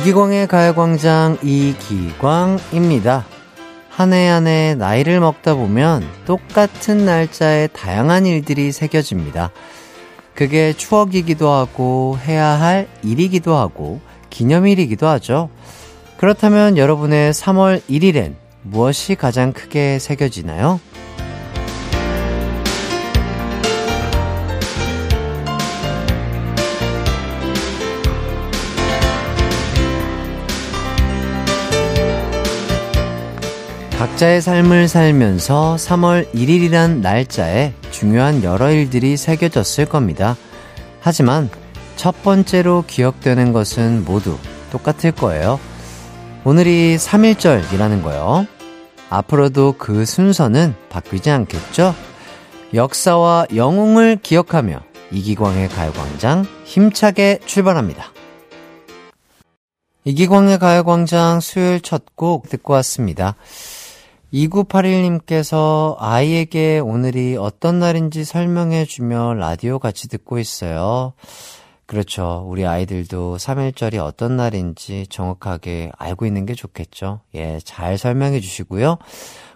이기광의 가요광장 이기광입니다. 한 해 한 해 나이를 먹다 보면 똑같은 날짜에 다양한 일들이 새겨집니다. 그게 추억이기도 하고 해야 할 일이기도 하고 기념일이기도 하죠. 그렇다면 여러분의 3월 1일엔 무엇이 가장 크게 새겨지나요? 각자의 삶을 살면서 3월 1일이란 날짜에 중요한 여러 일들이 새겨졌을 겁니다. 하지만 첫 번째로 기억되는 것은 모두 똑같을 거예요. 오늘이 3일절이라는 거요. 앞으로도 그 순서는 바뀌지 않겠죠? 역사와 영웅을 기억하며 이기광의 가요광장 힘차게 출발합니다. 이기광의 가요광장 수요일 첫 곡 듣고 왔습니다. 2981님께서 아이에게 오늘이 어떤 날인지 설명해 주며 라디오 같이 듣고 있어요. 그렇죠. 우리 아이들도 3일절이 어떤 날인지 정확하게 알고 있는 게 좋겠죠. 예, 잘 설명해 주시고요.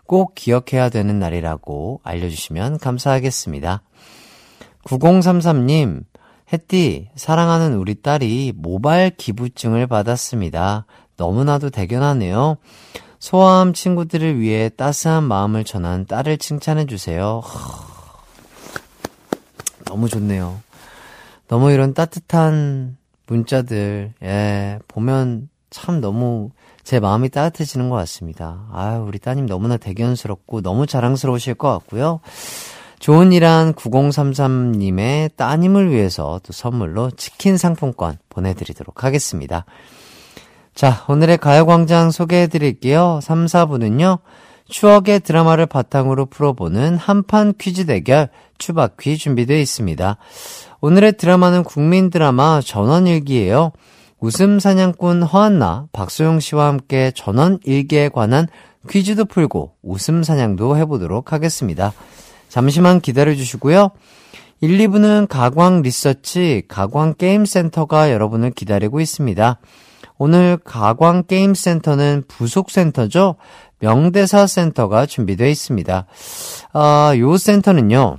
꼭 기억해야 되는 날이라고 알려주시면 감사하겠습니다. 9033님, 햇띠, 사랑하는 우리 딸이 모발 기부증을 받았습니다. 너무나도 대견하네요. 소아암 친구들을 위해 따스한 마음을 전한 딸을 칭찬해주세요. 너무 좋네요. 너무 이런 따뜻한 문자들, 예, 보면 참 너무 제 마음이 따뜻해지는 것 같습니다. 아유, 우리 따님 너무나 대견스럽고 너무 자랑스러우실 것 같고요. 좋은 일한 9033님의 따님을 위해서 또 선물로 치킨 상품권 보내드리도록 하겠습니다. 자, 오늘의 가요광장 소개해 드릴게요. 3, 4부는요, 추억의 드라마를 바탕으로 풀어보는 한판 퀴즈 대결 추바퀴 준비되어 있습니다. 오늘의 드라마는 국민 드라마 전원일기예요. 웃음 사냥꾼 허한나, 박소영 씨와 함께 전원일기에 관한 퀴즈도 풀고 웃음 사냥도 해보도록 하겠습니다. 잠시만 기다려 주시고요. 1, 2부는 가광 리서치 가광 게임센터가 여러분을 기다리고 있습니다. 오늘 가광게임센터는 부속센터죠? 명대사 센터가 준비되어 있습니다. 아, 요 센터는요,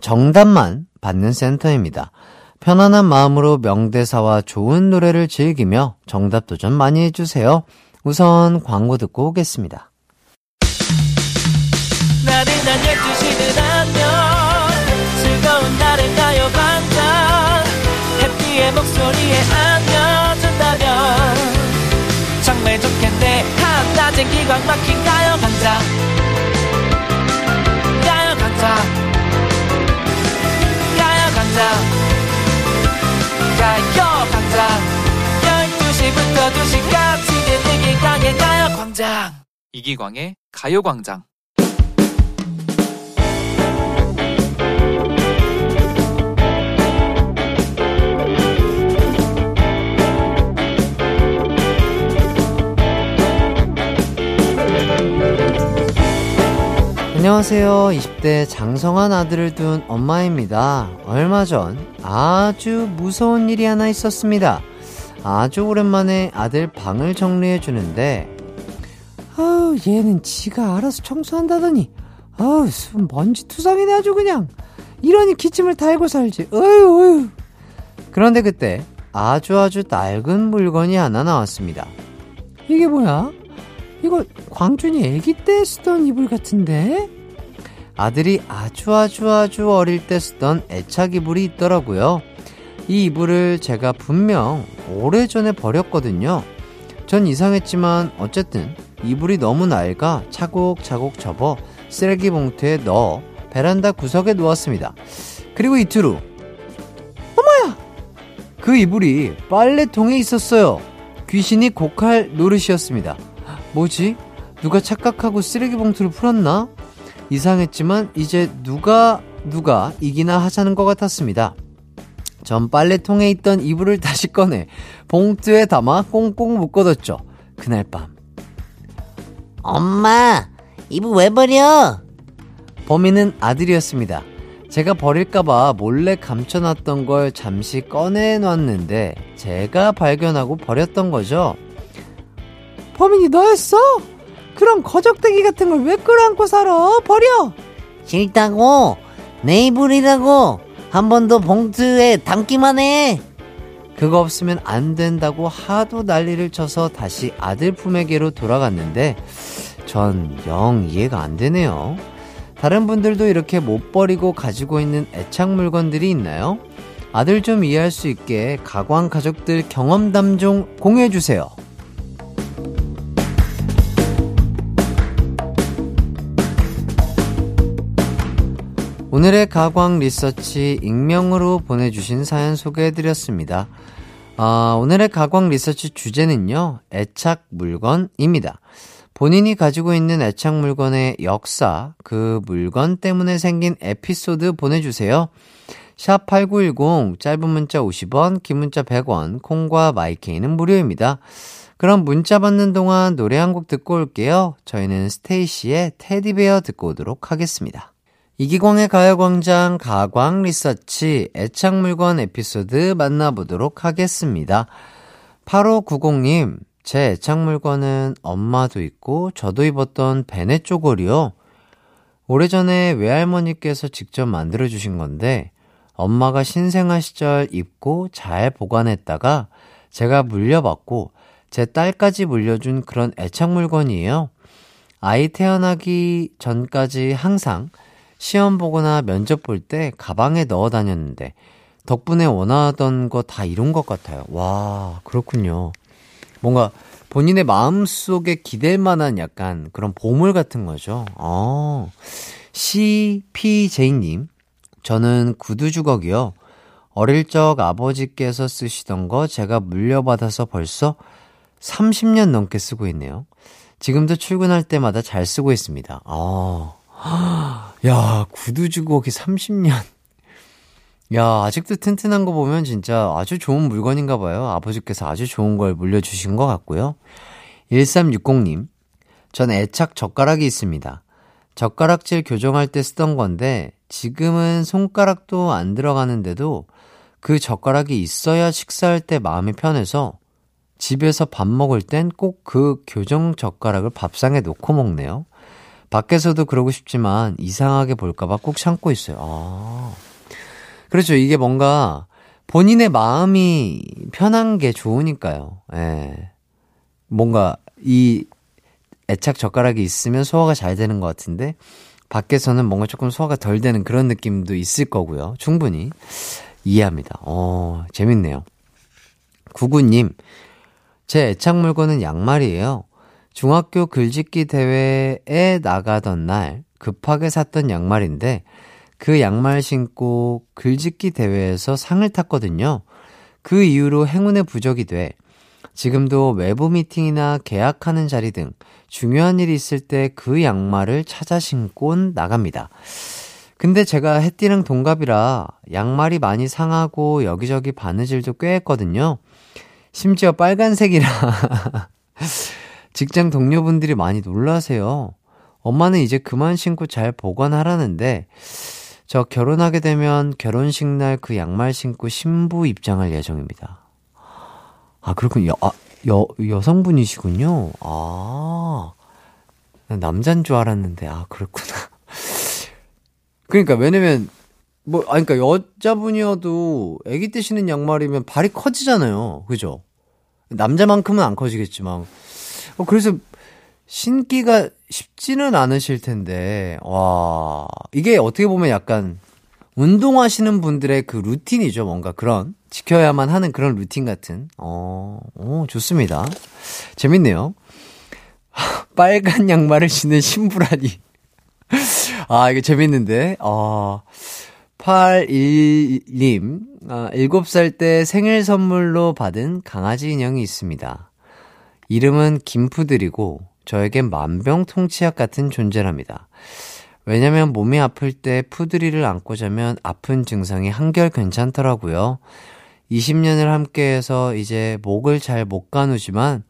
정답만 받는 센터입니다. 편안한 마음으로 명대사와 좋은 노래를 즐기며 정답 도전 많이 해주세요. 우선 광고 듣고 오겠습니다. 나른한 12시는 안녕 즐거운 날을 가요 반짝 목소리에 안 한낮엔 기광 막힌 가요광장. 가요광장. 가요광장. 가요광장. 12시부터 2시까지 이기광의 가요 광장. 이기광의 가요 광장 안녕하세요. 20대 장성한 아들을 둔 엄마입니다. 얼마 전 아주 무서운 일이 하나 있었습니다. 아주 오랜만에 아들 방을 정리해 주는데 아우 얘는 지가 알아서 청소한다더니 아우 먼지 투성이네 아주 그냥 이러니 기침을 달고 살지 어휴 어휴 그런데 그때 아주 아주 낡은 물건이 하나 나왔습니다. 이게 뭐야? 이거 광준이 아기 때 쓰던 이불 같은데? 아들이 아주 아주 아주 어릴 때 쓰던 애착 이불이 있더라고요. 이 이불을 제가 분명 오래전에 버렸거든요. 전 이상했지만 어쨌든 이불이 너무 낡아 차곡차곡 접어 쓰레기 봉투에 넣어 베란다 구석에 놓았습니다. 그리고 이틀 후 어머야! 그 이불이 빨래통에 있었어요. 귀신이 곡할 노릇이었습니다. 뭐지? 누가 착각하고 쓰레기 봉투를 풀었나? 이상했지만 이제 누가 누가 이기나 하자는 것 같았습니다. 전 빨래통에 있던 이불을 다시 꺼내 봉투에 담아 꽁꽁 묶어뒀죠. 그날 밤. 엄마, 이불 왜 버려? 범인은 아들이었습니다. 제가 버릴까봐 몰래 감춰놨던 걸 잠시 꺼내놨는데 제가 발견하고 버렸던 거죠. 범인이 너였어? 그럼 거적대기 같은 걸 왜 끌어안고 살아? 버려! 싫다고! 내 이불이라고! 한 번 더 봉투에 담기만 해! 그거 없으면 안 된다고 하도 난리를 쳐서 다시 아들 품에게로 돌아갔는데 전 영 이해가 안 되네요. 다른 분들도 이렇게 못 버리고 가지고 있는 애착 물건들이 있나요? 아들 좀 이해할 수 있게 가광 가족들 경험담 좀 공유해주세요. 오늘의 가광 리서치 익명으로 보내주신 사연 소개해드렸습니다. 아, 오늘의 가광 리서치 주제는요, 애착 물건입니다. 본인이 가지고 있는 애착 물건의 역사, 그 물건 때문에 생긴 에피소드 보내주세요. 샵 8910, 짧은 문자 50원, 긴 문자 100원, 콩과 마이케이는 무료입니다. 그럼 문자 받는 동안 노래 한 곡 듣고 올게요. 저희는 스테이시의 Teddy Bear 듣고 오도록 하겠습니다. 이기광의 가요광장 가광 리서치 애착 물건 에피소드 만나보도록 하겠습니다. 8590님, 제 애착 물건은 엄마도 있고 저도 입었던 베네 쪼걸이요. 오래전에 외할머니께서 직접 만들어주신 건데 엄마가 신생아 시절 입고 잘 보관했다가 제가 물려받고 제 딸까지 물려준 그런 애착 물건이에요. 아이 태어나기 전까지 항상 시험 보거나 면접 볼 때 가방에 넣어 다녔는데 덕분에 원하던 거 다 이룬 것 같아요. 와, 그렇군요. 뭔가 본인의 마음속에 기댈 만한 약간 그런 보물 같은 거죠. 어. CPJ님, 저는 구두 주걱이요. 어릴 적 아버지께서 쓰시던 거 제가 물려받아서 벌써 30년 넘게 쓰고 있네요. 지금도 출근할 때마다 잘 쓰고 있습니다. 어. 야, 구두 주걱이 30년. 야, 아직도 튼튼한 거 보면 진짜 아주 좋은 물건인가 봐요. 아버지께서 아주 좋은 걸 물려주신 것 같고요. 1360님, 전 애착 젓가락이 있습니다. 젓가락질 교정할 때 쓰던 건데, 지금은 손가락도 안 들어가는데도 그 젓가락이 있어야 식사할 때 마음이 편해서 집에서 밥 먹을 땐 꼭 그 교정 젓가락을 밥상에 놓고 먹네요. 밖에서도 그러고 싶지만 이상하게 볼까봐 꼭 참고 있어요. 아. 그렇죠. 이게 뭔가 본인의 마음이 편한 게 좋으니까요. 예. 뭔가 이 애착 젓가락이 있으면 소화가 잘 되는 것 같은데 밖에서는 뭔가 조금 소화가 덜 되는 그런 느낌도 있을 거고요. 충분히 이해합니다. 어, 재밌네요. 구구님, 제 애착 물건은 양말이에요. 중학교 글짓기 대회에 나가던 날 급하게 샀던 양말인데 그 양말 신고 글짓기 대회에서 상을 탔거든요. 그 이후로 행운의 부적이 돼 지금도 외부 미팅이나 계약하는 자리 등 중요한 일이 있을 때 그 양말을 찾아 신고 나갑니다. 근데 제가 햇띠랑 동갑이라 양말이 많이 상하고 여기저기 바느질도 꽤 했거든요. 심지어 빨간색이라 직장 동료분들이 많이 놀라세요. 엄마는 이제 그만 신고 잘 보관하라는데, 저 결혼하게 되면 결혼식 날 그 양말 신고 신부 입장할 예정입니다. 아, 그렇군요. 아, 여, 여성분이시군요. 아, 남잔 줄 알았는데, 아, 그렇구나. 그러니까, 왜냐면, 뭐, 아, 그러니까 여자분이어도 아기 때 신는 양말이면 발이 커지잖아요. 그죠? 남자만큼은 안 커지겠지만. 어, 그래서 신기가 쉽지는 않으실 텐데, 와, 이게 어떻게 보면 약간 운동하시는 분들의 그 루틴이죠. 뭔가 그런, 지켜야만 하는 그런 루틴 같은. 어, 오, 좋습니다. 재밌네요. 빨간 양말을 신는 신부라니. 아, 이게 재밌는데, 어, 81님, 아, 7살 때 생일 선물로 받은 강아지 인형이 있습니다. 이름은 김푸들이고 저에겐 만병통치약 같은 존재랍니다. 왜냐면 몸이 아플 때 푸드리를 안고 자면 아픈 증상이 한결 괜찮더라고요. 20년을 함께해서 이제 목을 잘 못 가누지만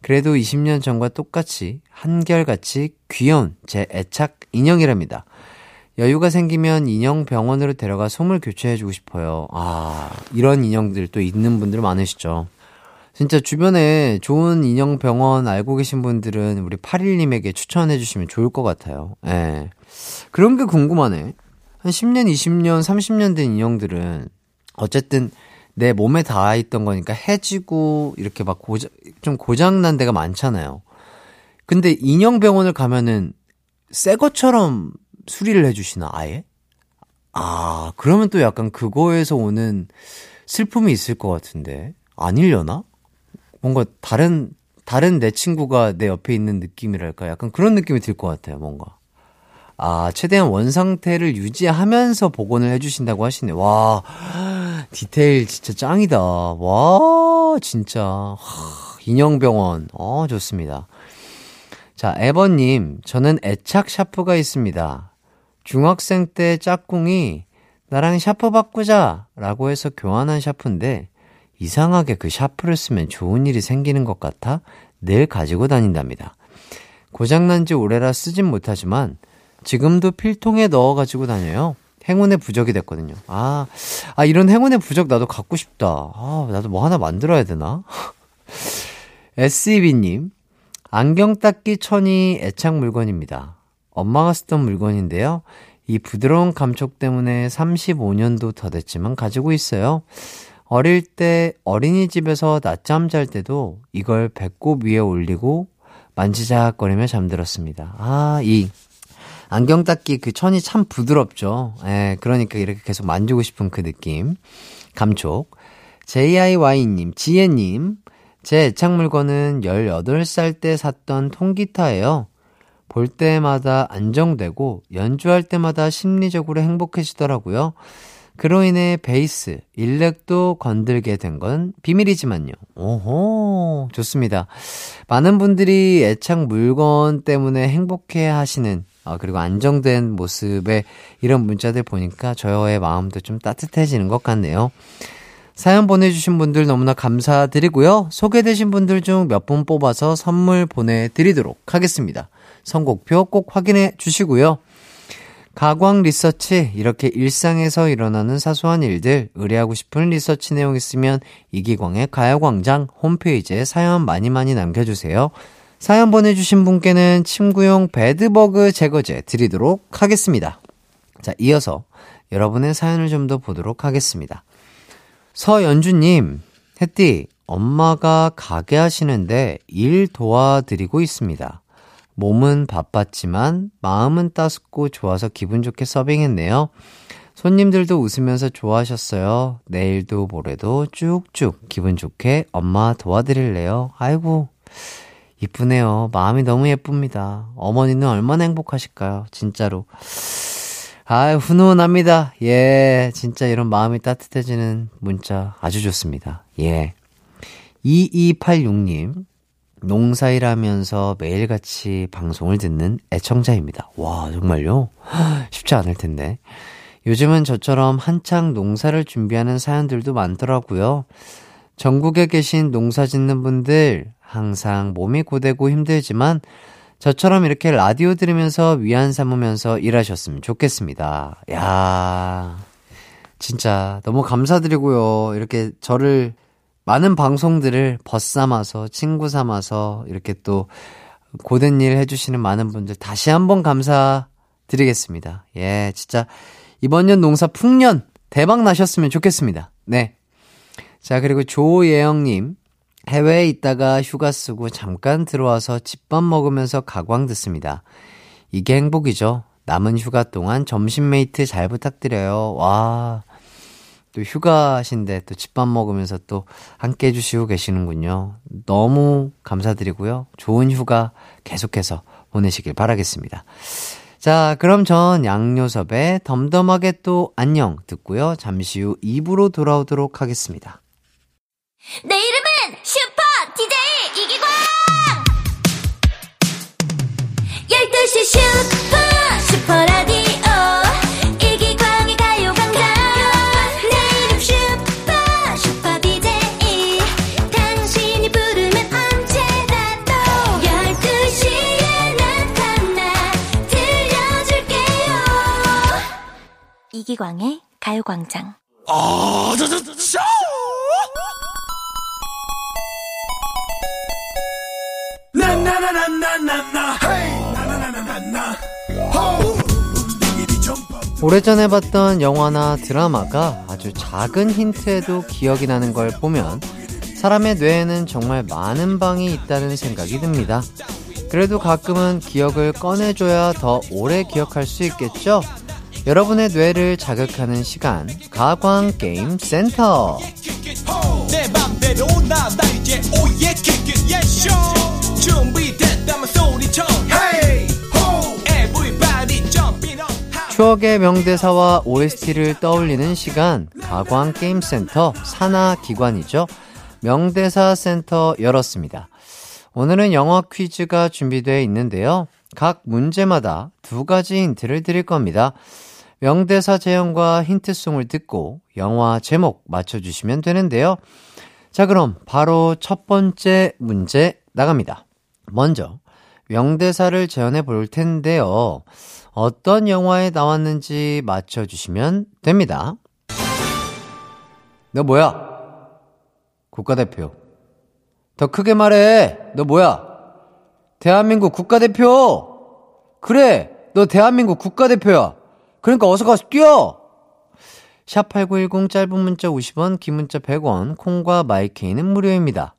그래도 20년 전과 똑같이 한결같이 귀여운 제 애착 인형이랍니다. 여유가 생기면 인형 병원으로 데려가 솜을 교체해주고 싶어요. 아, 이런 인형들 또 있는 분들 많으시죠. 진짜 주변에 좋은 인형 병원 알고 계신 분들은 우리 8일님에게 추천해 주시면 좋을 것 같아요. 예. 그런 게 궁금하네. 한 10년, 20년, 30년 된 인형들은 어쨌든 내 몸에 닿아 있던 거니까 해지고 이렇게 막 고장, 좀 고장난 데가 많잖아요. 근데 인형 병원을 가면은 새 것처럼 수리를 해주시나, 아예? 아, 그러면 또 약간 그거에서 오는 슬픔이 있을 것 같은데. 아니려나? 뭔가 다른, 다른 내 친구가 내 옆에 있는 느낌이랄까? 약간 그런 느낌이 들 것 같아요, 뭔가. 아, 최대한 원 상태를 유지하면서 복원을 해주신다고 하시네. 와, 디테일 진짜 짱이다. 와, 진짜. 하, 인형병원. 어, 좋습니다. 자, 에버님, 저는 애착 샤프가 있습니다. 중학생 때 짝꿍이 나랑 샤프 바꾸자! 라고 해서 교환한 샤프인데, 이상하게 그 샤프를 쓰면 좋은 일이 생기는 것 같아 늘 가지고 다닌답니다. 고장난 지 오래라 쓰진 못하지만, 지금도 필통에 넣어 가지고 다녀요. 행운의 부적이 됐거든요. 아, 아, 이런 행운의 부적 나도 갖고 싶다. 아, 나도 뭐 하나 만들어야 되나? SEB님, 안경 닦기 천이 애착 물건입니다. 엄마가 쓰던 물건인데요. 이 부드러운 감촉 때문에 35년도 더 됐지만 가지고 있어요. 어릴 때 어린이집에서 낮잠 잘 때도 이걸 배꼽 위에 올리고 만지작거리며 잠들었습니다. 아, 이 안경 닦기 그 천이 참 부드럽죠. 예, 그러니까 이렇게 계속 만지고 싶은 그 느낌. 감촉. JIY님, 지혜님, 제 애착 물건은 18살 때 샀던 통기타예요. 볼 때마다 안정되고 연주할 때마다 심리적으로 행복해지더라고요. 그로 인해 베이스, 일렉도 건들게 된 건 비밀이지만요. 오호, 좋습니다. 많은 분들이 애착 물건 때문에 행복해 하시는 어, 그리고 안정된 모습의 이런 문자들 보니까 저의 마음도 좀 따뜻해지는 것 같네요. 사연 보내주신 분들 너무나 감사드리고요. 소개되신 분들 중 몇 분 뽑아서 선물 보내드리도록 하겠습니다. 선곡표 꼭 확인해 주시고요. 가광 리서치, 이렇게 일상에서 일어나는 사소한 일들, 의뢰하고 싶은 리서치 내용 있으면 이기광의 가요광장 홈페이지에 사연 많이 많이 남겨주세요. 사연 보내주신 분께는 침구용 배드버그 제거제 드리도록 하겠습니다. 자, 이어서 여러분의 사연을 좀 더 보도록 하겠습니다. 서연주님, 햇띠, 엄마가 가게 하시는데 일 도와드리고 있습니다. 몸은 바빴지만 마음은 따숩고 좋아서 기분 좋게 서빙했네요. 손님들도 웃으면서 좋아하셨어요. 내일도 모레도 쭉쭉 기분 좋게 엄마 도와드릴래요. 아이고, 이쁘네요. 마음이 너무 예쁩니다. 어머니는 얼마나 행복하실까요? 진짜로. 아유, 훈훈합니다. 예, 진짜 이런 마음이 따뜻해지는 문자 아주 좋습니다. 예. 2286님, 농사일 하면서 매일같이 방송을 듣는 애청자입니다. 와, 정말요? 쉽지 않을 텐데. 요즘은 저처럼 한창 농사를 준비하는 사연들도 많더라고요. 전국에 계신 농사 짓는 분들, 항상 몸이 고되고 힘들지만 저처럼 이렇게 라디오 들으면서 위안 삼으면서 일하셨으면 좋겠습니다. 야 진짜 너무 감사드리고요. 이렇게 저를 많은 방송들을 벗삼아서 친구 삼아서 이렇게 또 고된 일 해주시는 많은 분들 다시 한번 감사드리겠습니다. 예, 진짜 이번 년 농사 풍년 대박 나셨으면 좋겠습니다. 네. 자, 그리고 조예영님. 해외에 있다가 휴가 쓰고 잠깐 들어와서 집밥 먹으면서 가광 듣습니다. 이게 행복이죠. 남은 휴가 동안 점심 mate 잘 부탁드려요. 와. 또 휴가신데 또 집밥 먹으면서 또 함께 해주시고 계시는군요. 너무 감사드리고요. 좋은 휴가 계속해서 보내시길 바라겠습니다. 자, 그럼 전 양요섭의 덤덤하게 또 안녕 듣고요. 잠시 후 2부로 돌아오도록 하겠습니다. 내 이름은 슈퍼 DJ 이기광 12시 슈 이기광의 가요광장. 오래전에 봤던 영화나 드라마가 아주 작은 힌트에도 기억이 나는 걸 보면 사람의 뇌에는 정말 많은 방이 있다는 생각이 듭니다. 그래도 가끔은 기억을 꺼내줘야 더 오래 기억할 수 있겠죠? 여러분의 뇌를 자극하는 시간, 가광 게임 센터. 추억의 명대사와 OST를 떠올리는 시간, 가광 게임 센터 산하 기관이죠. 명대사 센터 열었습니다. 오늘은 영화 퀴즈가 준비되어 있는데요. 각 문제마다 두 가지 힌트를 드릴 겁니다. 명대사 재현과 힌트송을 듣고 영화 제목 맞춰주시면 되는데요. 자, 그럼 바로 첫 번째 문제 나갑니다. 먼저, 명대사를 재현해 볼 텐데요. 어떤 영화에 나왔는지 맞춰주시면 됩니다. 너 뭐야? 국가대표. 더 크게 말해. 너 뭐야? 대한민국 국가대표! 그래! 너 대한민국 국가대표야! 그러니까 어서 가서 뛰어! 샵8910 짧은 문자 50원, 긴 문자 100원, 콩과 마이케이는 무료입니다.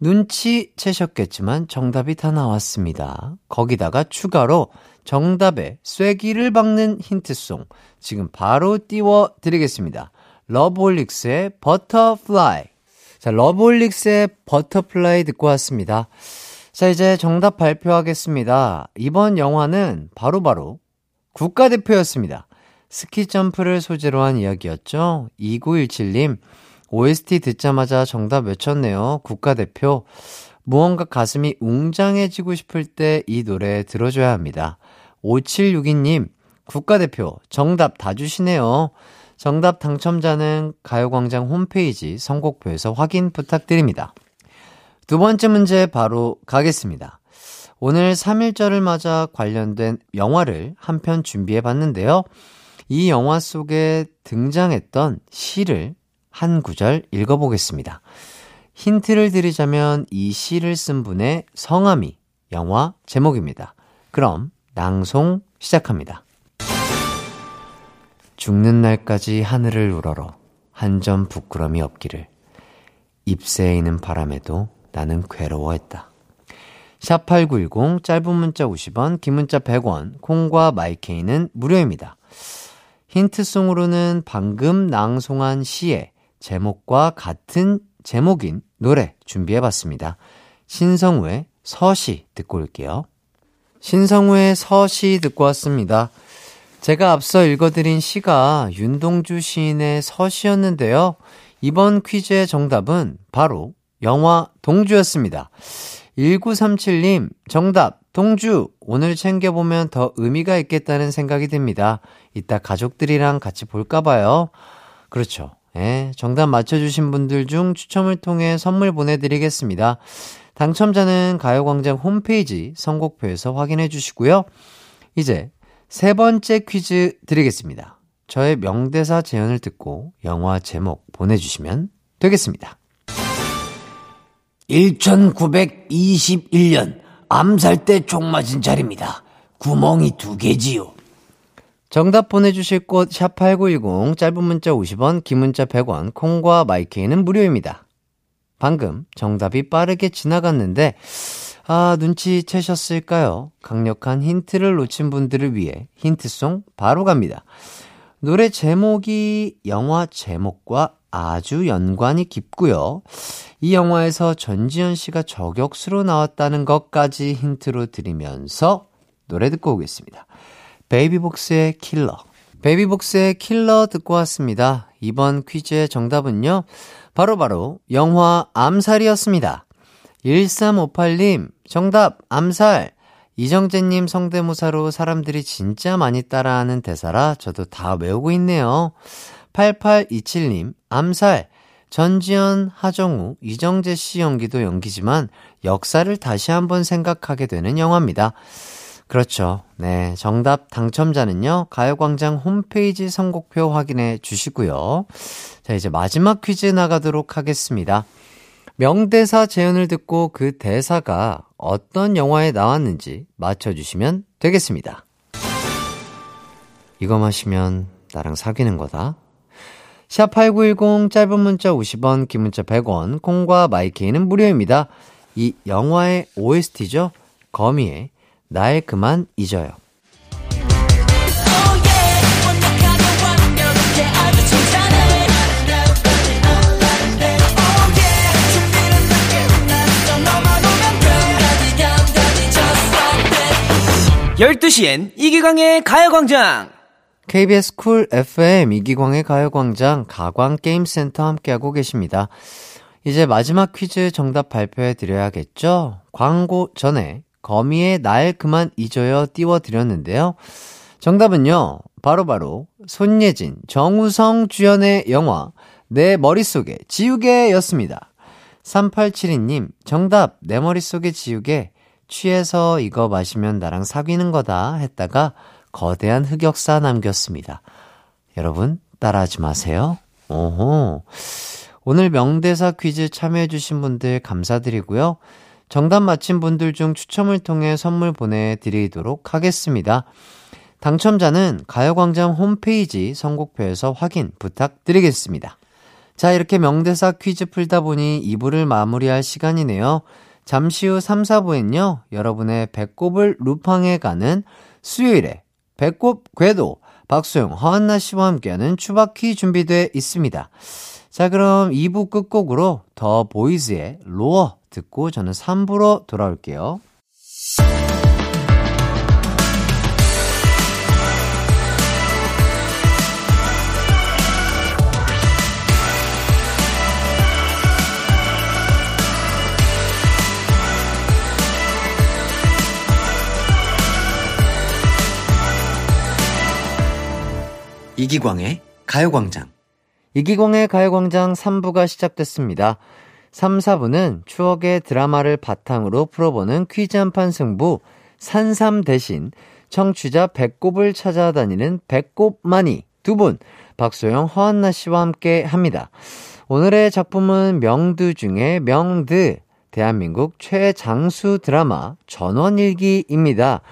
눈치 채셨겠지만 정답이 다 나왔습니다. 거기다가 추가로 정답에 쐐기를 박는 힌트송 지금 바로 띄워 드리겠습니다. 러브홀릭스의 Butterfly. 자, 러브홀릭스의 Butterfly 듣고 왔습니다. 자, 이제 정답 발표하겠습니다. 이번 영화는 바로바로 국가대표였습니다. 스키 점프를 소재로 한 이야기였죠. 2917님, OST 듣자마자 정답 외쳤네요. 국가대표. 무언가 가슴이 웅장해지고 싶을 때 이 노래 들어줘야 합니다. 5762님, 국가대표. 정답 다 주시네요. 정답 당첨자는 가요광장 홈페이지 선곡표에서 확인 부탁드립니다. 두 번째 문제 바로 가겠습니다. 오늘 3일절을 맞아 관련된 영화를 한 편 준비해 봤는데요. 이 영화 속에 등장했던 시를 한 구절 읽어보겠습니다. 힌트를 드리자면 이 시를 쓴 분의 성함이 영화 제목입니다. 그럼 낭송 시작합니다. 죽는 날까지 하늘을 우러러 한 점 부끄럼이 없기를 잎새이는 바람에도 나는 괴로워했다. 샵8910 짧은 문자 50원, 긴 문자 100원, 콩과 마이케이는 무료입니다. 힌트송으로는 방금 낭송한 시의 제목과 같은 제목인 노래 준비해봤습니다. 신성우의 서시 듣고 올게요. 신성우의 서시 듣고 왔습니다. 제가 앞서 읽어드린 시가 윤동주 시인의 서시였는데요. 이번 퀴즈의 정답은 바로 영화 동주였습니다. 1937님, 정답, 동주. 오늘 챙겨보면 더 의미가 있겠다는 생각이 듭니다. 이따 가족들이랑 같이 볼까봐요. 그렇죠. 예, 정답 맞춰주신 분들 중 추첨을 통해 선물 보내드리겠습니다. 당첨자는 가요광장 홈페이지 선곡표에서 확인해 주시고요. 이제 세 번째 퀴즈 드리겠습니다. 저의 명대사 재연을 듣고 영화 제목 보내주시면 되겠습니다. 1921년 암살 때 총 맞은 자리입니다. 구멍이 두 개지요. 정답 보내주실 곳 샵8910 짧은 문자 50원 긴 문자 100원 콩과 마이케이는 무료입니다. 방금 정답이 빠르게 지나갔는데 아 눈치채셨을까요? 강력한 힌트를 놓친 분들을 위해 힌트송 바로 갑니다. 노래 제목이 영화 제목과 아주 연관이 깊고요. 이 영화에서 전지현 씨가 저격수로 나왔다는 것까지 힌트로 드리면서 노래 듣고 오겠습니다. 베이비복스의 킬러. 베이비복스의 킬러 듣고 왔습니다. 이번 퀴즈의 정답은요. 바로바로 바로 영화 암살이었습니다. 1358님, 정답, 암살. 이정재님 성대모사로 사람들이 진짜 많이 따라하는 대사라 저도 다 외우고 있네요. 8827님, 암살. 전지현, 하정우, 이정재 씨 연기도 연기지만 역사를 다시 한번 생각하게 되는 영화입니다. 그렇죠. 네. 정답 당첨자는요, 가요광장 홈페이지 선곡표 확인해 주시고요. 자, 이제 마지막 퀴즈 나가도록 하겠습니다. 명대사 재연을 듣고 그 대사가 어떤 영화에 나왔는지 맞춰주시면 되겠습니다. 이거 마시면 나랑 사귀는 거다. 샵8910 짧은 문자 50원, 긴 문자 100원, 콩과 마이케이는 무료입니다. 이 영화의 OST죠. 거미의 날 그만 잊어요. 열두 시엔 이기광의 가요광장 KBS 쿨 FM 이기광의 가요광장 가광게임센터 함께하고 계십니다. 이제 마지막 퀴즈 정답 발표해 드려야겠죠? 광고 전에 거미의 날 그만 잊어요 띄워드렸는데요. 정답은요, 바로바로 손예진, 정우성 주연의 영화 내 머릿속에 지우개 였습니다. 3872님, 정답 내 머릿속에 지우개 취해서 이거 마시면 나랑 사귀는 거다 했다가 거대한 흑역사 남겼습니다. 여러분, 따라하지 마세요. 오호. 오늘 명대사 퀴즈 참여해주신 분들 감사드리고요. 정답 맞힌 분들 중 추첨을 통해 선물 보내드리도록 하겠습니다. 당첨자는 가요광장 홈페이지 선곡표에서 확인 부탁드리겠습니다. 자, 이렇게 명대사 퀴즈 풀다 보니 2부를 마무리할 시간이네요. 잠시 후 3, 4부엔요, 여러분의 배꼽을 루팡해 가는 수요일에 배꼽 궤도 박소영, 허한나 씨와 함께하는 추바퀴 준비되어 있습니다. 자, 그럼 2부 끝곡으로 더 보이즈의 로어 듣고 저는 3부로 돌아올게요. 이기광의 가요광장 이기광의 가요광장 3부가 시작됐습니다. 3, 4부는 추억의 드라마를 바탕으로 풀어보는 퀴즈 한 판 승부 산삼 대신 청취자 배꼽을 찾아다니는 배꼽마니 두 분 박소영, 허한나 씨와 함께 합니다. 오늘의 작품은 명드 중에 명드 대한민국 최장수 드라마 전원일기입니다.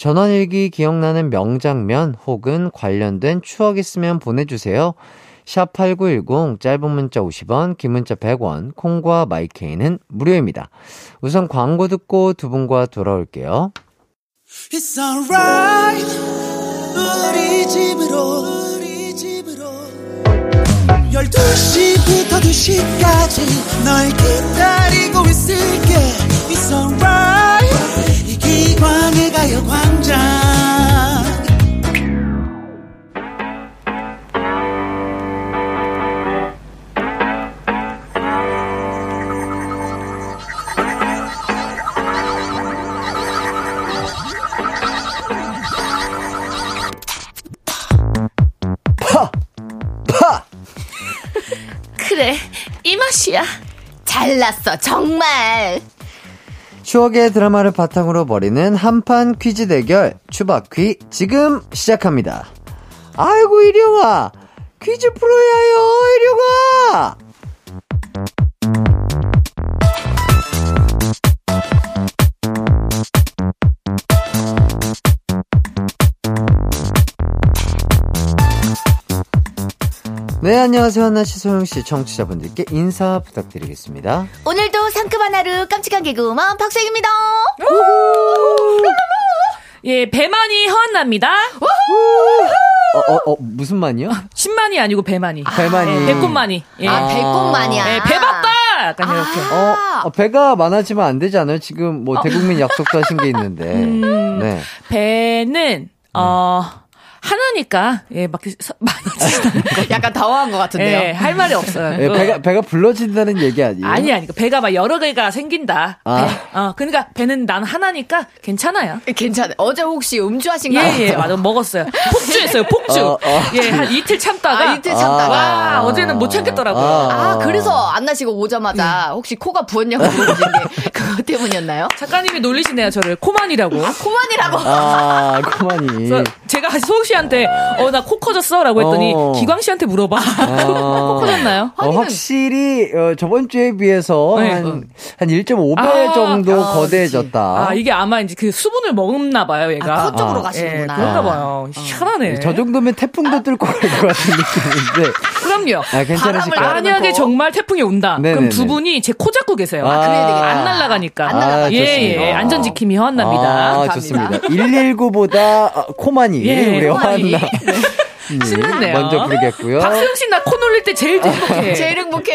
전원일기 기억나는 명장면 혹은 관련된 추억 있으면 보내주세요. 샵8910 짧은 문자 50원, 긴 문자 100원, 콩과 마이케이는 무료입니다. 우선 광고 듣고 두 분과 돌아올게요. 우리 집으로 우리 집으로 12시부터 2시까지 널 기다리고 있을게 It's alright 이기광의 가요 광장 그래, 이 맛이야. 잘났어, 정말. 추억의 드라마를 바탕으로 벌이는 한판 퀴즈 대결 추바퀴 지금 시작합니다. 아이고 와 퀴즈 프로야요 와. 네 안녕하세요 한나씨 소영씨 청취자분들께 인사 부탁드리겠습니다. 오늘도 상큼한 하루 깜찍한 개그우먼 박수영입니다. 예, 배만이 허한납니다. 어, 어, 어, 무슨 만이요? 신만이 아니고 배만이. 배만이. 예, 배꼽만이. 예. 아, 배꼽만이야. 예, 배 봤다! 약간 이렇게. 어, 어, 배가 많아지면 안 되지 않아요? 지금 뭐 대국민 약속도 하신 게 있는데. 네. 배는, 어, 하나니까 예막 많아지는 거. 약간 당황한 것 같은데요. 예, 할 말이 없어요. 예, 배가 배가 불러진다는 얘기 아니에요? 아니 아니 배가 막 여러 개가 생긴다. 아. 배. 어 그러니까 배는 난 하나니까 괜찮아요. 괜찮아요. 어제 혹시 음주하신가요? 예예 맞아 먹었어요. 폭주했어요 폭주. 어, 어. 예한 이틀 참다가 아, 이틀 참다가. 와 어제는 못 참겠더라고요. 아, 그래서 안 나시고 오자마자 네. 혹시 코가 부었냐고 물어보신 게 그거 때문이었나요? 작가님이 놀리시네요 저를 코만이라고. 코만이라고. 아. 그래서 제가 소욱 씨한테 어 나 코 커졌어 라고 했더니 어. 기광 씨한테 물어봐. 아. 코 커졌나요? 어, 확실히 어, 저번 주에 비해서 네. 한, 한 1.5배 아, 정도 아, 거대해졌다. 아 이게 아마 이제 그 수분을 먹나 봐요 얘가. 아, 코 쪽으로 아, 가시는구나. 예, 그런가 봐요. 희한하네. 저 정도면 태풍도 뚫고 갈것 같은 느낌인데. 그럼요. 아? 바람을 만약에 또. 정말 태풍이 온다. 네네네. 그럼 두 분이 제 코 잡고 계세요. 아, 그래야 되겠다. 안 날아가니까. 안 날아가죠. 예. 예. 안전 지킴이 허한납니다. 아, 감사합니다. 좋습니다. 119보다 코마니. 예, 우리 코마니. 화한나. 신났네요. 먼저 부르겠고요. 박수영 씨나 코 놀릴 때 제일 행복해. 제일 행복해.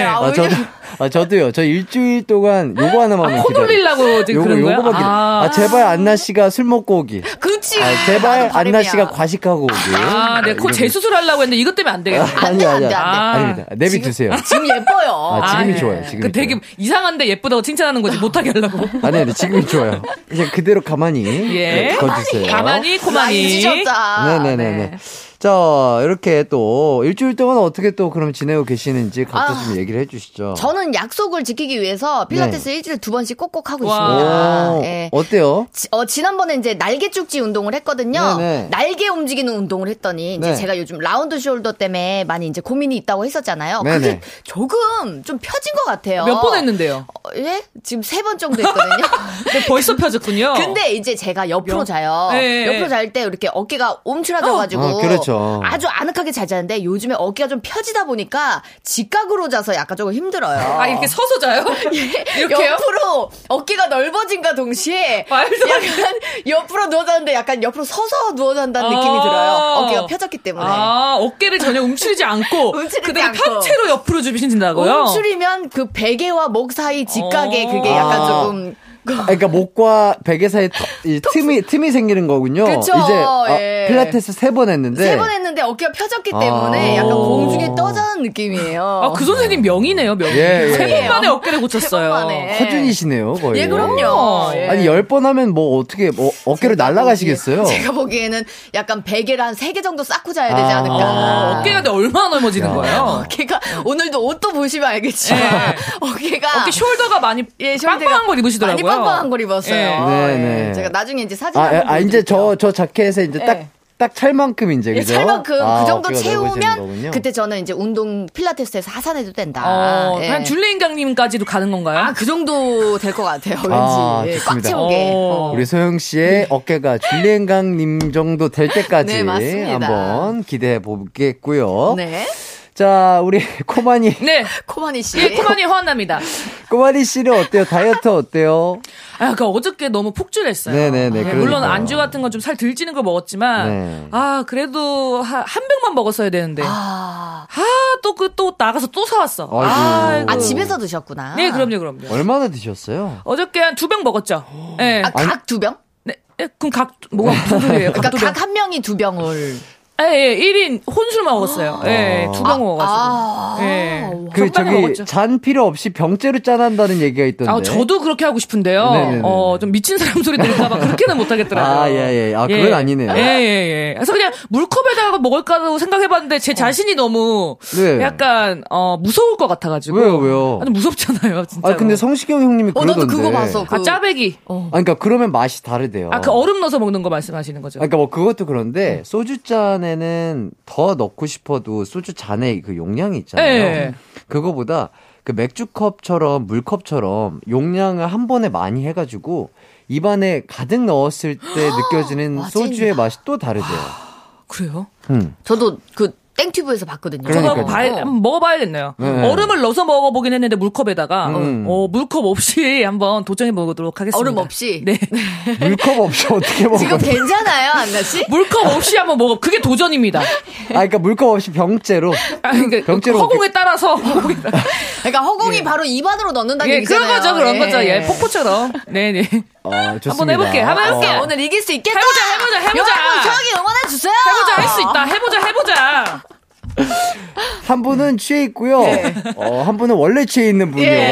예. 아, 아, 저도, 왜냐면 아, 저도요. 저 일주일 동안 요거 하나만 아, 코 놀리려고 지금 그런 거야? 아, 아. 제발 안나 씨가 술 먹고 오기. 그치. 아, 제발 안나. 씨가 과식하고 오기. 아, 내코 이러고. 재수술 하려고 했는데 이것 때문에 안 되겠네. 안 돼, 안 돼, 안 돼. 아. 아닙니다. 내비 두세요. 지금 예뻐요. 아, 지금이 예. 좋아요. 지금이 그 되게 좋아요. 이상한데 예쁘다고 칭찬하는 거지 못하게 하려고. 아니, 아니, 지금이 좋아요. 그냥 그대로 가만히. 예. 네, 거 주세요. 가만히 많이 꼬만히. 찢었다. 네네네 네. 자, 이렇게 또 일주일 동안 어떻게 또 그럼 지내고 계시는지 각자 아, 좀 얘기를 해주시죠. 저는 약속을 지키기 위해서 필라테스 일주일에 두 번씩 꼭꼭 하고 와. 있습니다. 오, 예. 어때요? 지- 어, 지난번에 이제 날개 쭉지 운동을 했거든요. 네네. 날개 움직이는 운동을 했더니 이제 네. 제가 요즘 라운드 숄더 때문에 많이 이제 고민이 있다고 했었잖아요. 네네. 그게 조금 좀 펴진 것 같아요. 몇 번 했는데요? 어, 예? 지금 세 번 정도 했거든요. 벌써 펴졌군요. 근데 이제 제가 옆으로 옆- 자요. 네. 옆으로 잘 때 이렇게 어깨가 움츠러져가지고 어, 그렇죠. 아주 아늑하게 잘 자는데 요즘에 어깨가 좀 펴지다 보니까 직각으로 자서 약간 조금 힘들어요. 아, 이렇게 서서 자요? 이렇게요? 옆으로 어깨가 넓어진과 동시에 말도. 약간 옆으로 누워 자는데 약간 옆으로 서서 누워 잔다는 느낌이 아. 들어요. 어깨가 펴졌기 때문에. 아, 어깨를 전혀 움츠리지 않고 움츠리지 그대로 않고. 편체로 옆으로 주비신다고요? 움츠리면 그 베개와 목 사이 직각에 어. 그게 약간 아. 조금 아, 그러니까 목과 베개 사이 터- 이 틈이 틈이 생기는 거군요. 그쵸, 이제 아, 예. 필라테스 세 번 했는데 세 번 했는데 어깨가 펴졌기 때문에 아. 약간 공중에 떠자는 느낌이에요. 아, 그 선생님 명이네요, 명. 예, 예. 세 번 만에 어깨를 고쳤어요. 만에. 허준이시네요, 거의. 예, 그럼요. 예. 아니 열 번 하면 뭐 어떻게 뭐 어깨로 날아가시겠어요? 제가 보기에는 약간 베개를 한 세 개 정도 쌓고 자야 되지 아. 않을까. 어, 어깨가 근데 얼마나 넓어지는 야. 거예요? 어깨가 오늘도 옷도 보시면 알겠지만 예. 어깨가 어깨 숄더가 많이 예, 빵빵한 걸 입으시더라고요. 빵빵한 걸 입었어요. 예. 네, 네. 예. 제가 나중에 이제 사진 아, 한번 아 이제 저. 저 자켓에 이제 딱 예. 딱 찰 만큼 이제 예, 그죠? 살만큼 아, 그 정도 어깨가 넓어지는 채우면. 그때 저는 이제 운동 필라테스에서 하산해도 된다. 어, 예. 그냥 줄리인강님까지도 가는 건가요? 아, 그 정도 될 것 같아요. 왠지. 아, 예, 꽉 좋습니다. 채우게. 어. 어. 우리 소영 씨의 어깨가 줄리엔강님 정도 될 때까지 네, 맞습니다. 한번 기대해 보겠고요. 네. 자, 우리 코마니 네. 코마니 씨. 예, 코만이 허한납니다. 코마니 씨는 어때요? 다이어트 어때요? 아, 그 어저께 너무 폭주했어요. 네네네, 예, 그러니까요. 물론 안주 같은 건 좀 살 들찌는 걸 먹었지만, 네. 아, 그래도 한, 한 병만 먹었어야 되는데. 아, 아, 또 그, 또 나가서 또 사왔어. 아이고. 아이고. 아, 집에서 드셨구나. 네, 그럼요, 그럼요. 얼마나 드셨어요? 어저께 한 두 병 먹었죠. 예. 아, 각 두 병? 네. 예, 그럼 각, 뭐가 무슨 소리예요? 그러니까. 각 한 명이 두 병을. 예, 예, 1인 혼술 먹었어요. 예, 두병 먹어가지고. 아, 예. 그 저기 먹었죠. 잔 필요 없이 병째로 짠한다는 얘기가 있던데. 아, 저도 그렇게 하고 싶은데요. 네네네. 어, 좀 미친 사람 소리 들을까봐 그렇게는 못하겠더라고요. 아, 예, 예. 아, 그건 아니네요. 예, 예, 예. 그래서 그냥 물컵에다가 먹을까도 생각해봤는데 제 자신이 너무 네. 약간, 어, 무서울 것 같아가지고. 왜요, 왜요? 아니, 무섭잖아요, 진짜. 아, 근데 성시경 형님이 어, 그러던데. 나도 그거 봤어. 그, 아, 짜배기. 어. 아, 그러니까 그러면 맛이 다르대요. 아, 그 얼음 넣어서 먹는 거 말씀하시는 거죠? 아, 그러니까 뭐 그것도 그런데 소주 잔 에는 더 넣고 싶어도 소주 잔에 그 용량이 있잖아요. 예. 그거보다 그 맥주컵처럼 물컵처럼 용량을 한 번에 많이 해가지고 입안에 가득 넣었을 때 느껴지는 와, 소주의. 맛이 또 다르대요. 그래요? 음. 저도 그 땡튜브에서 봤거든요. 한번 봐야, 한번 먹어봐야겠네요. 네. 얼음을 넣어서 먹어보긴 했는데 물컵에다가 음. 어, 물컵 없이 한번 도전해 보도록 하겠습니다. 얼음 없이? 네. 물컵 없이 어떻게 먹어? 지금 괜찮아요, 안나 씨? 물컵 없이 한번 먹어. 그게 도전입니다. 아, 그러니까 물컵 없이 병째로. 아, 그러니까 병째로 허공에 따라서 허공에 따라. 그러니까 허공이 바로 입 안으로 넣는다는 예, 얘기잖아요. 그런 거죠, 그런 예. 거죠. 예, 폭포처럼. 네, 네. 어, 좋습니다. 한번 해볼게, 한번 해볼게. 어, 오늘 이길 수 있겠다. 해보자, 해보자, 해보자. 여러분 저기 응원해 주세요. 해보자, 할 수 있다. 해보자, 해보자. 한 분은 취해 있고요. 어, 한 분은 원래 취해 있는 예,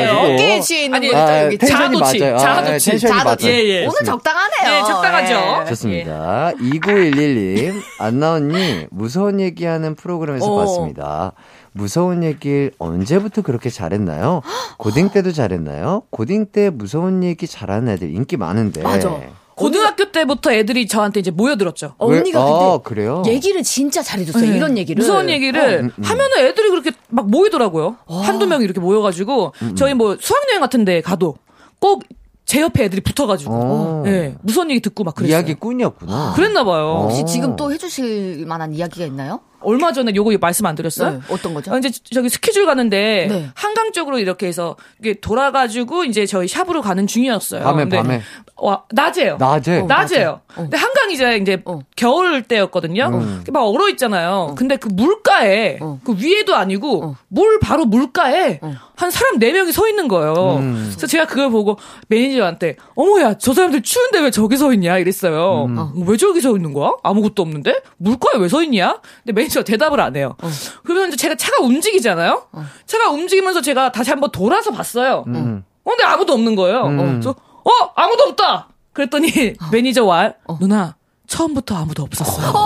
분이어가지고. 어깨에 취해 있는 분이 아, 또 여기 텐션이 자아도취, 맞아요. 아, 자아도취. 텐션이 자아도취. 맞아요. 예, 예. 오늘 적당하네요. 네, 적당하죠. 예. 좋습니다. 2911님, 안나언니, 무서운 얘기하는 프로그램에서 오. 봤습니다. 무서운 얘기를 언제부터 그렇게 잘했나요? 고딩 때도 잘했나요? 고딩 때 무서운 얘기 잘하는 애들 인기 많은데. 맞아. 고등학교 때부터 애들이 저한테 이제 모여들었죠. 어, 언니가 왜- 근데 아, 그래요? 얘기를 진짜 잘해줬어요. 네. 이런 얘기를. 무서운 얘기를 하면은 애들이 그렇게 막 모이더라고요. 한두 명이 이렇게 모여가지고 저희 뭐 수학여행 같은 데 가도 꼭 제 옆에 애들이 붙어가지고 어. 예, 무서운 얘기 듣고 막 그랬어요. 이야기꾼이었구나. 그랬나 봐요. 혹시 어. 지금 또 해주실 만한 이야기가 있나요? 얼마 전에 요거 말씀 안 드렸어요? 네, 어떤 거죠? 어, 이제 저기 스케줄 가는데 네. 한강 쪽으로 이렇게 해서 이게 돌아가지고 이제 저희 샵으로 가는 중이었어요. 밤에, 근데 밤에. 와, 낮에요. 낮에? 어, 낮에요. 어. 근데 한강이 이제 이제 어. 겨울 때였거든요. 음. 막 얼어 있잖아요. 근데 그 물가에 어. 그 위에도 아니고 어. 물 바로 물가에 어. 한 사람 네 명이 서 있는 거예요. 음. 그래서 제가 그걸 보고 매니저한테 어머야 저 사람들 추운데 왜 저기 서 있냐 이랬어요. 음. 어, 왜 저기 서 있는 거야? 아무것도 없는데 물가에 왜 서 있냐? 근데 매니저 가 대답을 안 해요. 그러면 이제 제가 차가 움직이잖아요. 차가 움직이면서 제가 다시 한번 돌아서 봤어요. 음. 어, 근데 아무도 없는 거예요. 음. 어, 그래서 어 아무도 없다. 그랬더니 매니저 와 누나 처음부터 아무도 없었어요.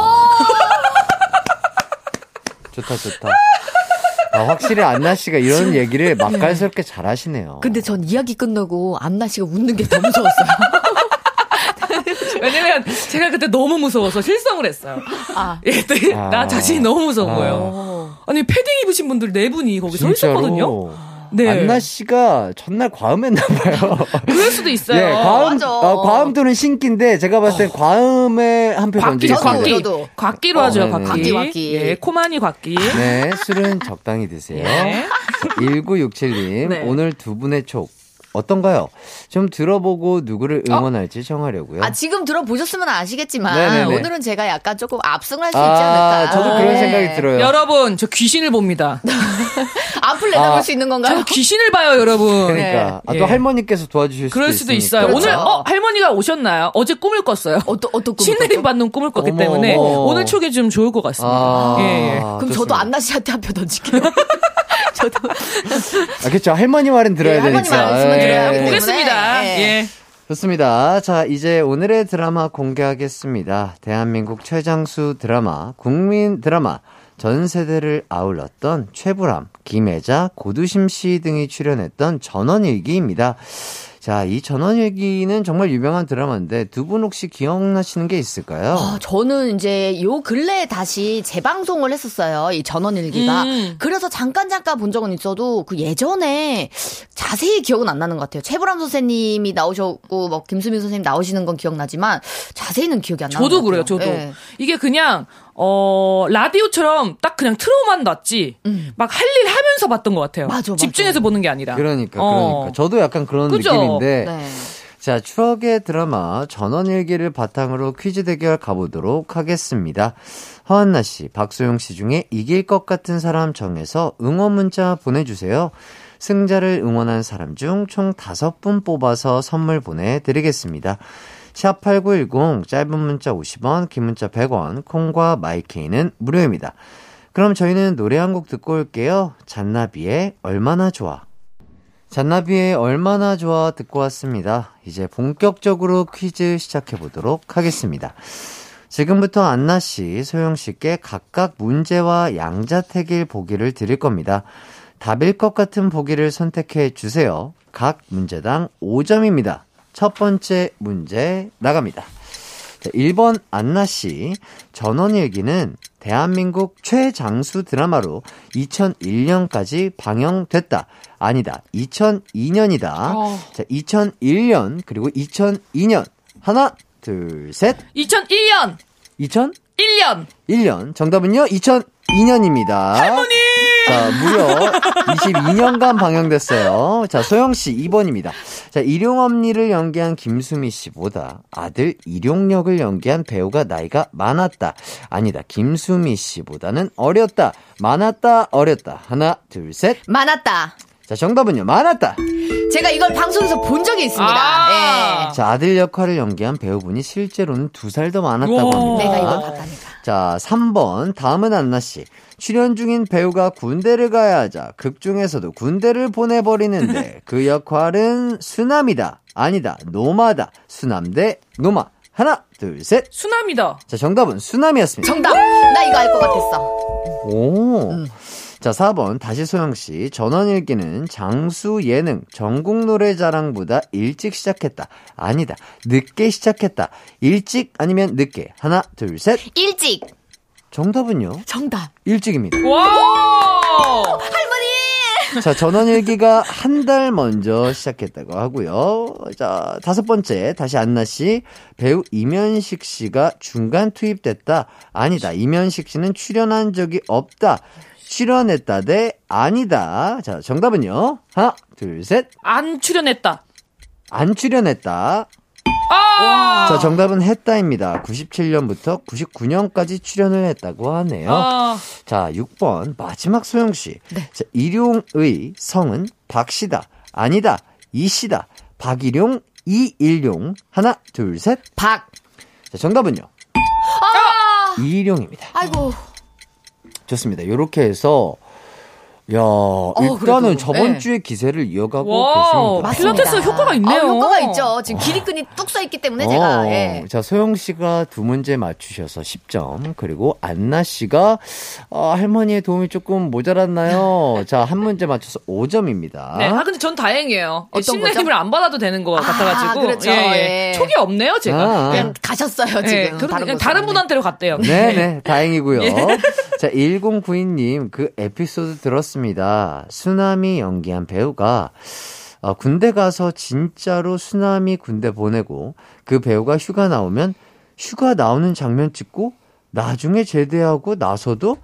좋다, 좋다. 아, 확실히 안나 씨가 이런 얘기를 맛깔스럽게 잘 하시네요. 근데 전 이야기 끝나고 안나 씨가 웃는 게더 무서웠어요. 왜냐면 제가 그때 너무 무서워서 실성을 했어요. 아. 얘들 아. 나 자신이 너무 무서운 아. 거예요. 아니 패딩 입으신 분들 네 분이 거기 서 있었거든요. 네. 안나 씨가 전날 과음했나 봐요. 그럴 수도 있어요. 예, 과음. 어, 과음도는 신기인데 제가 봤을 땐 과음에 한표 곽기, 던지겠습니다. 곽기, 저도. 곽기로 어, 하죠. 곽기. 곽기, 곽기. 예, 코마니 곽기. 네, 술은 적당히 드세요. 네. 1967님, 네. 오늘 두 분의 촉 어떤가요? 좀 들어보고 누구를 어? 응원할지 정하려고요. 아, 지금 들어보셨으면 아시겠지만, 네네네. 오늘은 제가 약간 조금 압승할 수 있지 아, 않을까. 저도 그런 네. 생각이 들어요. 여러분, 저 귀신을 봅니다. 앞을 내다볼 아, 수 있는 건가요? 저 귀신을 봐요, 여러분. 그러니까 아, 또 예. 할머니께서 도와주실 수도 그럴 수도. 있어요. 그렇죠. 오늘 어 할머니가 오셨나요? 어제 꿈을 꿨어요. 어떤, 어떤 꿈? 신내림 받는 꿈을 꿨기 어머, 때문에 어머. 오늘 촉이 좀 좋을 것 같습니다. 아, 예, 예. 그럼 저도 좋습니다. 안나 씨한테 한 표 던질게요. 저도. 아, 그렇죠. 할머니 말은 들어야 예, 할머니 되니까. 말 있으면 예. 들어야 때문에. 보겠습니다. 예. 예. 좋습니다. 자, 이제 오늘의 드라마 공개하겠습니다. 대한민국 최장수 드라마, 국민 드라마, 전 세대를 아울렀던 최불암, 김혜자, 고두심 씨 등이 출연했던 전원일기입니다. 자, 이 전원 일기는 정말 유명한 드라마인데 두 분 혹시 기억나시는 게 있을까요? 아, 저는 이제 요 근래에 다시 재방송을 했었어요. 이 전원 일기가. 음. 그래서 잠깐 잠깐 본 적은 있어도 그 예전에 자세히 기억은 안 나는 것 같아요. 최불암 선생님이 나오셨고 뭐 김수민 선생님 나오시는 건 기억나지만 자세히는 기억이 안 나는 저도. 그래요, 저도. 예. 이게 그냥, 어, 라디오처럼 딱 그냥 틀어만 놨지, 막할 일 하면서 봤던 것 같아요. 음. 맞아, 맞아. 집중해서 보는 게 아니라. 그러니까, 어. 그러니까. 저도 약간 그런 그죠? 느낌인데. 네. 자, 추억의 드라마 전원일기를 바탕으로 퀴즈 대결 가보도록 하겠습니다. 허한나 씨, 박소영 씨 중에 이길 것 같은 사람 정해서 응원 문자 보내주세요. 승자를 응원한 사람 중 총 다섯 분 뽑아서 선물 보내드리겠습니다. 샵8910 짧은 문자 50원, 긴 문자 100원, 콩과 마이케이는 무료입니다. 그럼 저희는 노래 한 곡 듣고 올게요. 잔나비의 얼마나 좋아. 잔나비의 얼마나 좋아 듣고 왔습니다. 이제 본격적으로 퀴즈 시작해 보도록 하겠습니다. 지금부터 안나 씨, 소영 씨께 각각 문제와 양자택일 보기를 드릴 겁니다. 답일 것 같은 보기를 선택해 주세요. 각 문제당 5점입니다. 첫 번째 문제 나갑니다. 자, 1번 안나 씨. 전원일기는 대한민국 최장수 드라마로 2001년까지 방영됐다. 아니다. 2002년이다. 어. 자, 2001년 그리고 2002년. 하나, 둘, 셋. 2001년! 2001년. 1년! 정답은요? 2002년입니다. 할머니! 자, 무려 22년간 방영됐어요. 자, 소영씨 2번입니다. 자, 일용엄니를 연기한 김수미 씨보다 아들 일용역을 연기한 배우가 나이가 많았다. 아니다. 김수미 씨보다는 어렸다. 많았다, 어렸다. 하나, 둘, 셋. 많았다. 자, 정답은요. 많았다. 제가 이걸 방송에서 본 적이 있습니다. 아. 예. 자, 아들 역할을 연기한 배우분이 실제로는 두 살 더 많았다고. 합니다. 내가 이걸 봤다니까. 자, 3번. 다음은 안나 씨. 출연 중인 배우가 군대를 가야 하자 극 중에서도 군대를 보내버리는데 그 역할은 수남이다. 아니다. 노마다. 수남 대 노마. 하나, 둘, 셋. 수남이다. 자, 정답은 수남이었습니다. 정답. 나 이거 알 것 같았어. 오. 음. 자, 4번. 다시 소영 씨. 전원일기는 장수 예능 전국 노래 자랑보다 일찍 시작했다. 아니다. 늦게 시작했다. 일찍 아니면 늦게. 하나, 둘, 셋. 일찍. 정답은요? 정답. 일찍입니다. 와! 자, 전원일기가 한 달 먼저 시작했다고 하고요. 자, 다섯 번째. 다시 안나 씨. 배우 이면식 씨가 중간 투입됐다. 아니다. 이면식 씨는 출연한 적이 없다. 출연했다 대 아니다. 자, 정답은요. 하나, 둘, 셋. 안 출연했다. 안 출연했다. 아! 자, 정답은 했다입니다. 97년부터 99년까지 출연을 했다고 하네요. 아, 자, 6번 마지막 소영 씨. 자, 일용의 성은 박씨다. 아니다. 이씨다. 박일용, 이일용. 하나, 둘, 셋. 박. 자, 정답은요. 아! 이일용입니다. 아이고. 좋습니다. 요렇게 해서 야, 일단은 그래도, 저번 네. 주에 기세를 이어가고 와우. 계십니다. 필라테스 효과가 있네요. 아, 효과가 있죠. 지금 기립근이 뚝 서 있기 때문에 제가 어, 예. 자, 소영 씨가 두 문제 맞추셔서 10점. 그리고 안나 씨가 어, 할머니의 도움이 조금 모자랐나요? 자, 한 문제 맞춰서 5점입니다. 네. 아, 근데 전 다행이에요. 어떤 신내 거죠? 힘을 안 받아도 되는 것 같아가지고. 그렇죠. 예, 예. 예. 촉이 없네요, 제가. 아. 그냥 가셨어요 지금 예, 다른 그냥 곳으로. 다른 분한테로 갔대요. 네 네, 다행이고요. 자, 1092님, 그 에피소드 들었습니다. 수남이 연기한 배우가, 어, 군대 가서 진짜로 수남이 군대 보내고, 그 배우가 휴가 나오면, 휴가 나오는 장면 찍고, 나중에 제대하고 나서도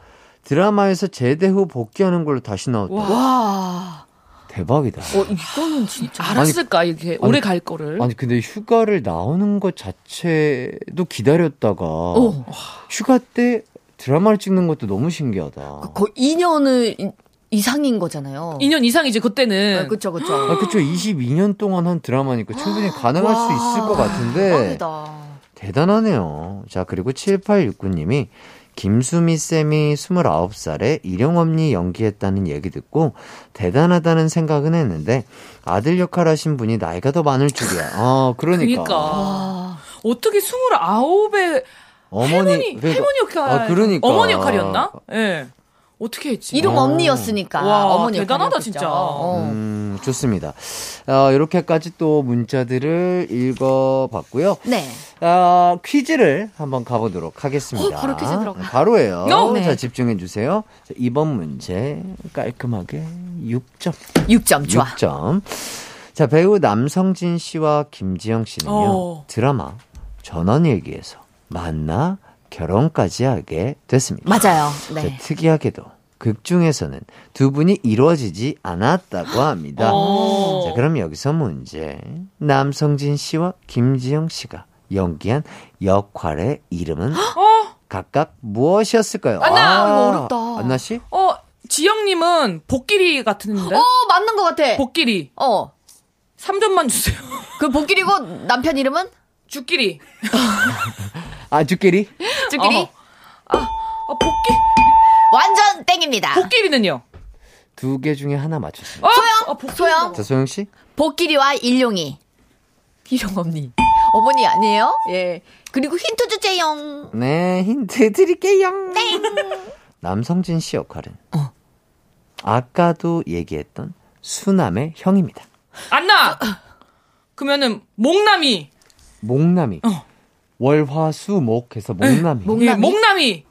드라마에서 제대 후 복귀하는 걸로 다시 나왔다. 와. 대박이다. 어 이거는 진짜 알았을까, 이렇게 오래 갈 거를. 아니, 근데 휴가를 나오는 것 자체도 기다렸다가, 어. 휴가 때 드라마를 찍는 것도 너무 신기하다. 거의 2년을 이상인 거잖아요. 2년 이상이지, 그때는. 아, 그쵸 그쵸. 아, 그쵸. 22년 동안 한 드라마니까 충분히 가능할 수 있을 것 같은데. 대박이다. 대단하네요. 자, 그리고 7869님이 김수미 쌤이 29살에 일용엄니 연기했다는 얘기 듣고 대단하다는 생각은 했는데 아들 역할 하신 분이 나이가 더 많을 줄이야. 아, 그러니까. 그러니까. 어떻게 29에 어머니, 할머니, 그러니까- 할머니 역할. 아, 그러니까. 어머니 역할이었나? 예. 어떻게 했지? 이름 어. 언니였으니까. 와, 어머니 대단하다, 역할이었겠죠. 진짜. 어. 음, 좋습니다. 어, 이렇게까지 또 문자들을 읽어봤고요. 네. 아, 퀴즈를 한번 가보도록 하겠습니다. 어, 바로 퀴즈 들어가. 바로예요. 어? 네. 자, 집중해 주세요. 자, 이번 문제 깔끔하게 6점. 6점 좋아. 6점. 자, 배우 남성진 씨와 김지영 씨는요. 어. 드라마 전원일기에서 만나 결혼까지 하게 됐습니다. 맞아요. 자, 네. 특이하게도 극 중에서는 두 분이 이루어지지 않았다고 합니다. 어. 자, 그럼 여기서 문제. 남성진 씨와 김지영 씨가 연기한 역할의 이름은 어? 각각 무엇이었을까요? 안나! 이거 어렵다. 안나 씨? 어, 지영님은 복길이 같은데? 어 맞는 것 같아. 복길이. 어. 3점만 주세요. 그 복길이고 남편 이름은 죽길이. 아, 주끼리? 쭈끼리. 어. 아, 아, 복길. 완전 땡입니다. 복길이는요? 두 개 중에 하나 맞췄습니다. 어? 소영? 아. 소영? 자, 소영 씨? 복길이와 일용이. 일용 언니. 어머니 아니에요? 예. 그리고 힌트 주세요. 네, 힌트 드릴게요. 남성진 씨 역할은 아까도 얘기했던 수남의 형입니다. 안나! 그러면은, 목남이. 목남이. 월화수목 해서 목남이. 목- 예, 목남이? 목남이.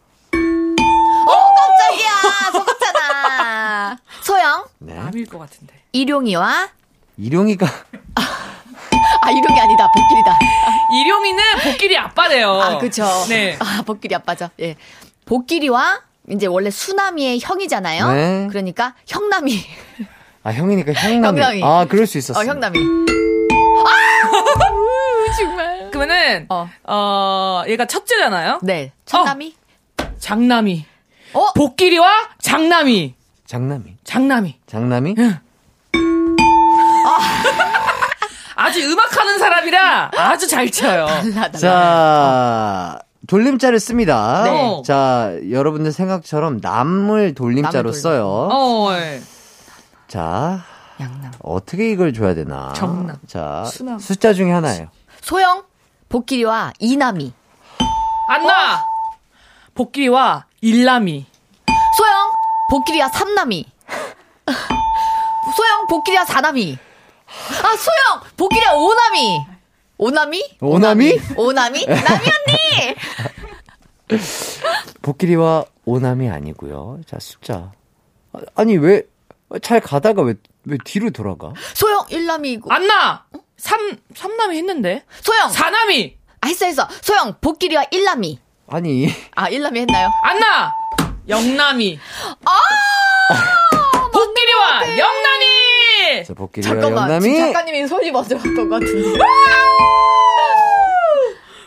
깜짝이야. 속았잖아. 소영, 네. 남일 것 같은데. 일용이와 일용이가 아 일용이 아니다. 복길이다. 일용이는 복길이 아빠래요. 아 그쵸. 네. 아 복길이 아빠죠. 예. 복길이와 이제 원래 수남이의 형이잖아요. 네. 그러니까 형남이. 아 형이니까 형남이. 형남이. 아 그럴 수 있었어. 어 형남이. 그러면은, 어. 어. 얘가 첫째잖아요? 네. 첫남이. 장남이. 어? 복길이와 장남이. 장남이. 장남이. 장남이. 응. 아주 음악하는 사람이라 아주 잘 쳐요. 자, 돌림자를 씁니다. 네. 자, 여러분들 생각처럼 남을 돌림자로 남을 돌림. 써요. 어, 예. 자, 양남. 어떻게 이걸 줘야 되나? 정남. 자, 수남. 숫자 중에 하나예요. 소영, 복길이와 이남이. 안나! 복귀와 일남이. 소영, 복길이와 삼남이. 소영, 복길이와 사남이. 아, 소영, 복길이와 오남이. 오남이? 오남이? 오남이? 남이 언니! 복길이와 오남이 아니고요. 자, 숫자. 아, 아니, 왜, 잘 가다가 왜, 왜 뒤로 돌아가? 소영, 일남이고. 안나! 삼, 삼남이 했는데? 소영! 사남이! 아, 했어, 했어. 소영, 복길이와 일남이. 아니, 아, 일남이 했나요? 안나! 영남이. 아! 복귀리와 영남이! 자, 복길이와 잠깐만. 영남이. 지금 작가님이 손이 먼저 갔던 것 같은데.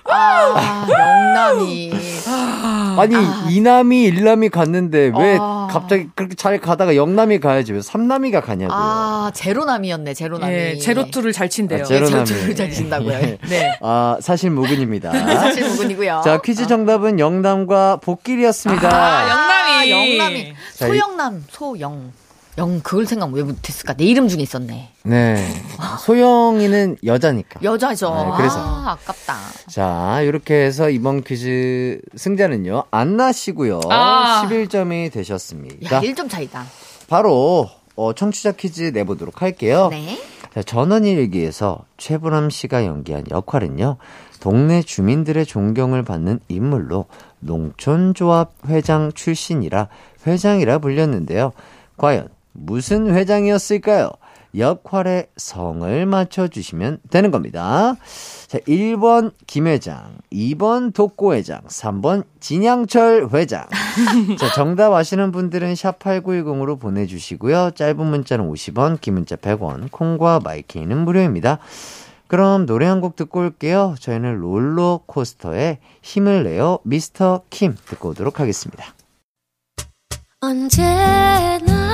아, 영남이. 아니, 이남이, 일남이 갔는데 왜 아. 갑자기 그렇게 잘 가다가 영남이 가야지 왜 삼남이가 가냐고요. 아, 제로남이었네, 제로남이. 예, 제로투를 잘 친대요. 아, 제로남이. 제로투를 잘 친다고요. 예. 네. 아, 사실 무근입니다. 사실 무근이고요. 자, 퀴즈 정답은 영남과 복길이었습니다. 아, 영남이. 아, 영남이. 이- 소영남, 소영. 영, 그걸 생각 왜 못했을까? 내 이름 중에 있었네. 네. 소영이는 여자니까. 여자죠. 네, 그래서. 아, 아깝다. 자, 이렇게 해서 이번 퀴즈 승자는요, 안나 씨고요. 아. 11점이 야, 되셨습니다. 1점 차이다. 바로 어, 청취자 퀴즈 내보도록 할게요. 네. 자, 전원일기에서 최불암 씨가 연기한 역할은요, 동네 주민들의 존경을 받는 인물로 농촌조합 회장 출신이라 회장이라 불렸는데요. 과연 무슨 회장이었을까요? 역할의 성을 맞춰주시면 되는 겁니다. 자, 1번 김회장, 2번 독고회장, 3번 진양철 회장. 자, 정답 아시는 분들은 샵8910으로 보내주시고요. 짧은 문자는 50원, 긴 문자 100원, 콩과 마이케이는 무료입니다. 그럼 노래 한 곡 듣고 올게요. 저희는 롤러코스터의 힘을 내요 미스터 킴 듣고 오도록 하겠습니다. 언제나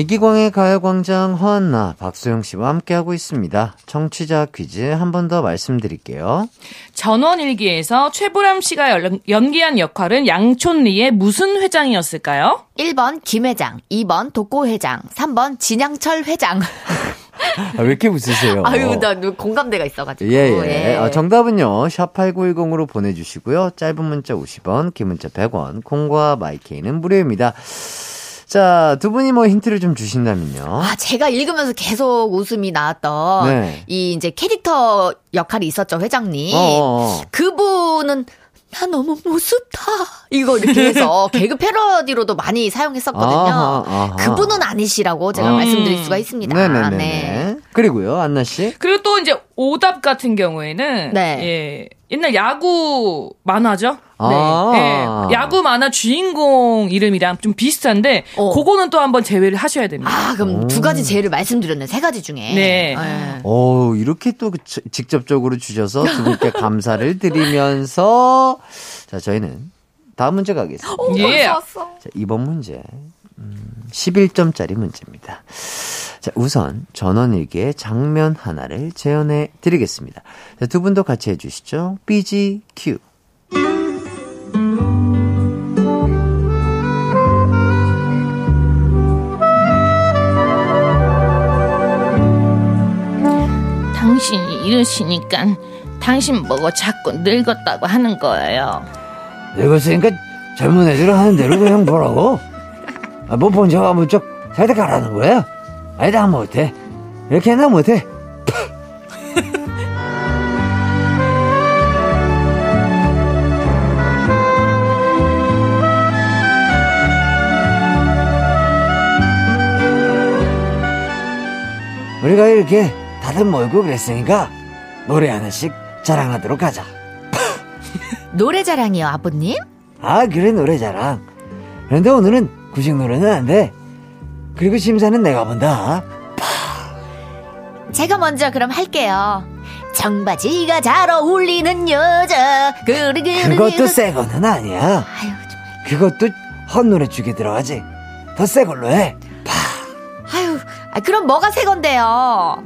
이기광의 가요광장 허한나 박소영 씨와 함께하고 있습니다. 청취자 퀴즈 한 번 더 말씀드릴게요. 전원일기에서 최불암 씨가 연- 연기한 역할은 양촌리의 무슨 회장이었을까요? 1번 김회장, 2번 독고회장, 3번 진양철 회장. 아, 왜 이렇게 웃으세요? 아유, 나 공감대가 있어가지고. 예, 예. 아, 정답은요, 샵8910으로 보내주시고요. 짧은 문자 50원, 긴 문자 100원, 콩과 마이케이는 무료입니다. 자, 두 분이 뭐 힌트를 좀 주신다면요. 아, 제가 읽으면서 계속 웃음이 나왔던 네. 이 이제 캐릭터 역할이 있었죠, 회장님. 어어어. 그분은 나 너무 무섭다. 이거 이렇게 해서 개그 패러디로도 많이 사용했었거든요. 아하, 아하. 그분은 아니시라고 제가 음. 말씀드릴 수가 있습니다. 네네네. 네. 그리고요, 안나 씨. 그리고 또 이제 오답 같은 경우에는 네. 예, 옛날 야구 만화죠. 아. 예, 야구 만화 주인공 이름이랑 좀 비슷한데 어. 그거는 또 한번 제외를 하셔야 됩니다. 아, 그럼 두 가지 제의를 말씀드렸네. 세 가지 중에. 네. 예. 오, 이렇게 또 지- 직접적으로 주셔서 두 분께 감사를 드리면서, 자, 저희는 다음 문제 가겠습니다. 예. 자, 이번 문제. 음, 11점짜리 문제입니다. 자, 우선 전원일기의 장면 하나를 재현해 드리겠습니다. 자, 두 분도 같이 해주시죠. BG Q. 당신이 이러시니까 당신 보고 자꾸 늙었다고 하는 거예요. 늙었으니까 젊은 애들은 하는 대로 그냥 보라고. 아, 뭐 본적아 무척 설득하라는 거야? 아니, 나 못해. 이렇게 나 못해. 우리가 이렇게 다들 모이고 그랬으니까 노래 하나씩 자랑하도록 하자. 노래 자랑이요, 아버님? 아 그래 노래 자랑. 그런데 오늘은 구식 노래는 안 돼. 그리고 심사는 내가 본다. 제가 먼저 그럼 할게요. 청바지가 잘 어울리는 여자. 그리 그리 그것도 그- 새 거는 아니야. 아유, 정말. 그것도 헛노래 축에 들어가지. 더 새 걸로 해. 아유, 아, 그럼 뭐가 새 건데요?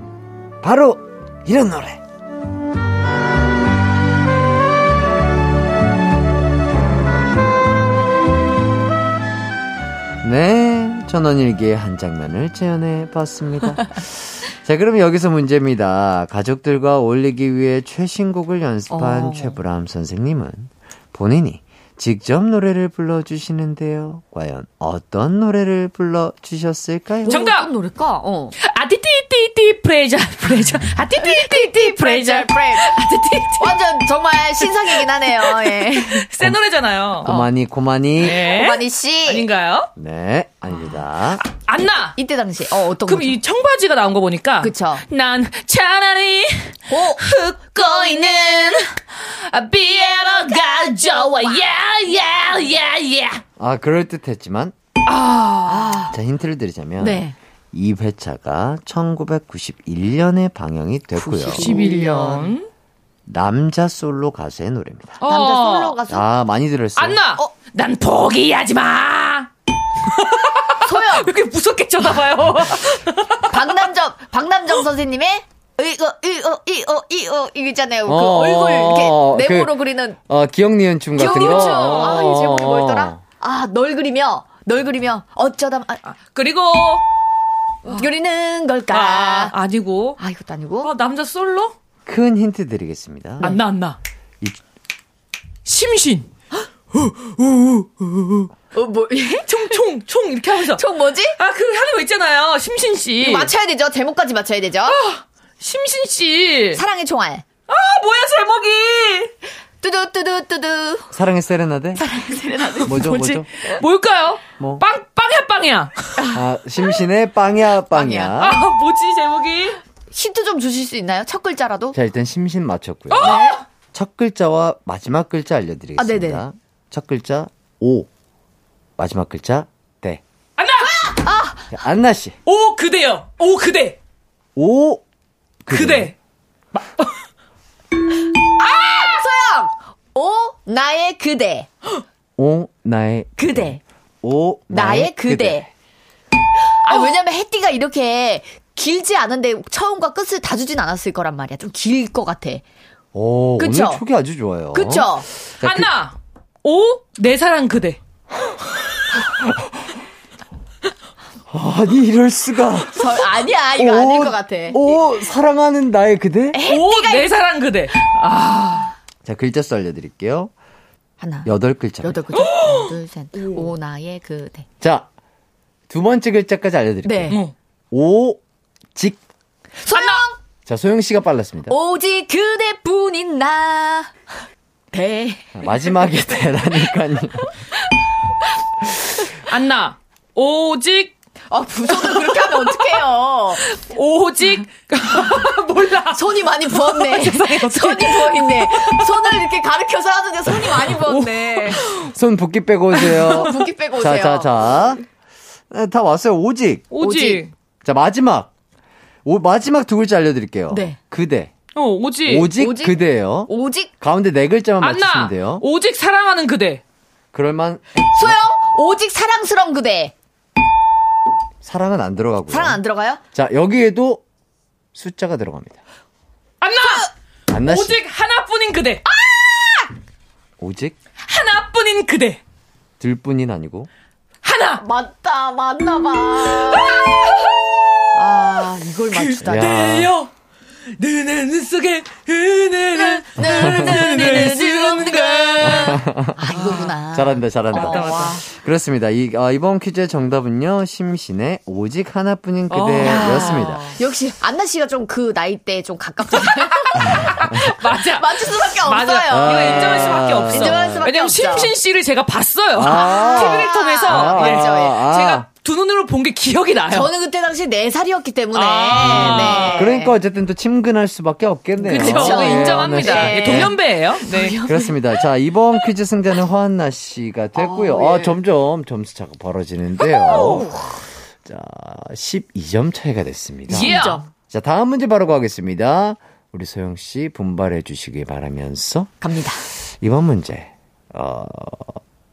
바로 이런 노래. 네, 전원일기의 한 장면을 재현해 봤습니다. 자, 그럼 여기서 문제입니다. 가족들과 어울리기 위해 최신곡을 연습한 어. 최불암 선생님은 본인이 직접 노래를 불러주시는데요. 과연 어떤 노래를 불러주셨을까요? 정답! 어떤 노래일까? 어. 티티티 프레자 프레자 아티티티티 프레자 프레자 아티티티 완전 정말 신상이긴 하네요. 예. 새 노래잖아요. 고마니, 고마니. 네. 고만희 씨. 아닌가요? 네, 아닙니다. 안나. 이때 당시 어 어떤 그럼 거죠? 이 청바지가 나온 거 보니까 그쵸. 난 차라리 오, 웃고 있는 비에로가 yeah yeah yeah 아, 그럴 듯했지만. 아 자, 힌트를 드리자면. 네. 이 회차가 1991년에 방영이 됐고요. 11년 남자 솔로 가수의 노래입니다. 남자 솔로 가수 아, 많이 들었어요. 안나 어? 난 포기하지 마 소영 왜 이렇게 무섭게 쳐다봐요 박남정 박남정 선생님의 이거 이거 이거 이거 이거 있잖아요. 그 어, 얼굴 어, 이렇게 네모로 그- 그, 리는 어, 기억니은 춤 같은 거. 기억니은 춤. 아, 이 제목이 어, 뭐였더라? 아, 널 그리며 널 그리며 어쩌다 아, 그리고 그리는 아, 걸까? 아 니고 아, 이것도 아니고. 아, 남자 솔로 큰 힌트 드리겠습니다. 안 나 안 나 이- 심신 어, 뭐 총총 총 이렇게 하면서 총 뭐지? 아 그 하는 거 있잖아요 심신 씨 맞춰야 되죠. 제목까지 맞춰야 되죠. 심신 씨 사랑의 총알. 아 뭐야 제목이 뚜두 뚜두 뚜두. 사랑의 세레나데? 뭐죠, 뭐지 뭐죠? 뭘까요 뭐? 빵 빵야 빵야 아, 심신의 빵야, 빵야. 아 뭐지 제목이 힌트 좀 주실 수 있나요? 첫 글자라도? 자, 일단 심신 맞췄고요. 네. 첫 글자와 마지막 글자 알려드리겠습니다. 아, 네네. 첫 글자, 오. 마지막 글자, 대. 안나 자, 안나 씨. 오 그대요 오 그대 오. 그대 소영. 오 나의 그대. 오, 나의. 그대. 오, 나의 그대. 아, 왜냐면 해띠가 이렇게 길지 않은데 처음과 끝을 다 주진 않았을 거란 말이야. 좀 길 것 같아. 오, 그쵸? 오늘 촉이 아주 좋아요. 그쵸? 자, 그- 안나 오내 사랑 그대 아니, 이럴 수가. 저, 아니야, 이거 아닐 것 같아. 오, 사랑하는 나의 그대? 오 내 사랑 그대 자, 글자 수 알려드릴게요. 하나, 여덟 글자. 여덟 글자. 하나, 둘, 셋. 오, 나의 그대. 자, 두 번째 글자까지 알려드릴게요. 네. 어. 오, 직. 소영! 자, 소영 씨가 빨랐습니다. 오직 그대뿐인 나. 대. 자, 마지막에 대라니까요. 안나 오직 아, 부손을 그렇게 하면 어떡해요. 오직 몰라 손이 많이 부었네. 손이 부어있네. 손을 이렇게 가르쳐서 하는데 손이 많이 부었네. 손 붓기 빼고 오세요. 붓기 빼고 자, 오세요. 자, 자. 네, 다 왔어요. 오직. 오직 자, 마지막. 오, 마지막 두 글자 알려드릴게요. 네. 그대. 어 오직 오직, 오직? 그대예요 오직 가운데 네 글자만 맞추시면 돼요. 오직 사랑하는 그대 그럴만 소영 오직 사랑스러운 그대 사랑은 안 들어가고요. 사랑 안 들어가요? 자, 여기에도 숫자가 들어갑니다. 안나! 안나 씨. 오직 하나뿐인 그대. 오직? 하나뿐인 그대. 들뿐인 아니고? 하나! 맞다 맞나 봐. 아! 이걸 맞추다니 야. 내요 눈은 속에 은혜를 느느느느느 순 간아 잘한다, 잘한다. 어, 와. 그렇습니다. 이, 어, 이번 퀴즈의 정답은요, 심신의 오직 하나뿐인 그대였습니다. 역시 안나 씨가 좀 그 나이 때좀 가깝잖아요 맞아 맞출 수밖에 맞아 없어요 이거 아. 인정할 수밖에 없어 인정할 수밖에 왜냐면 없죠. 심신 씨를 제가 봤어요 아. TV를 통해서 아, 예. 알죠, 예. 아, 제가 두 눈으로 본 게 기억이 나요. 저는 그때 당시 4살이었기 때문에. 아. 네. 그러니까 어쨌든 또 침근할 수밖에 없겠네요. 그렇죠. 예, 인정합니다. 예, 동년배예요. 네. 그렇습니다. 자, 이번 퀴즈 승자는 허한나 씨가 됐고요. 아, 아, 예. 점점 점수 차가 벌어지는데요. 자, 12점 차이가 됐습니다. 예. 자, 다음 문제 바로 가겠습니다. 우리 소영 씨 분발해 주시길 바라면서 갑니다. 이번 문제 어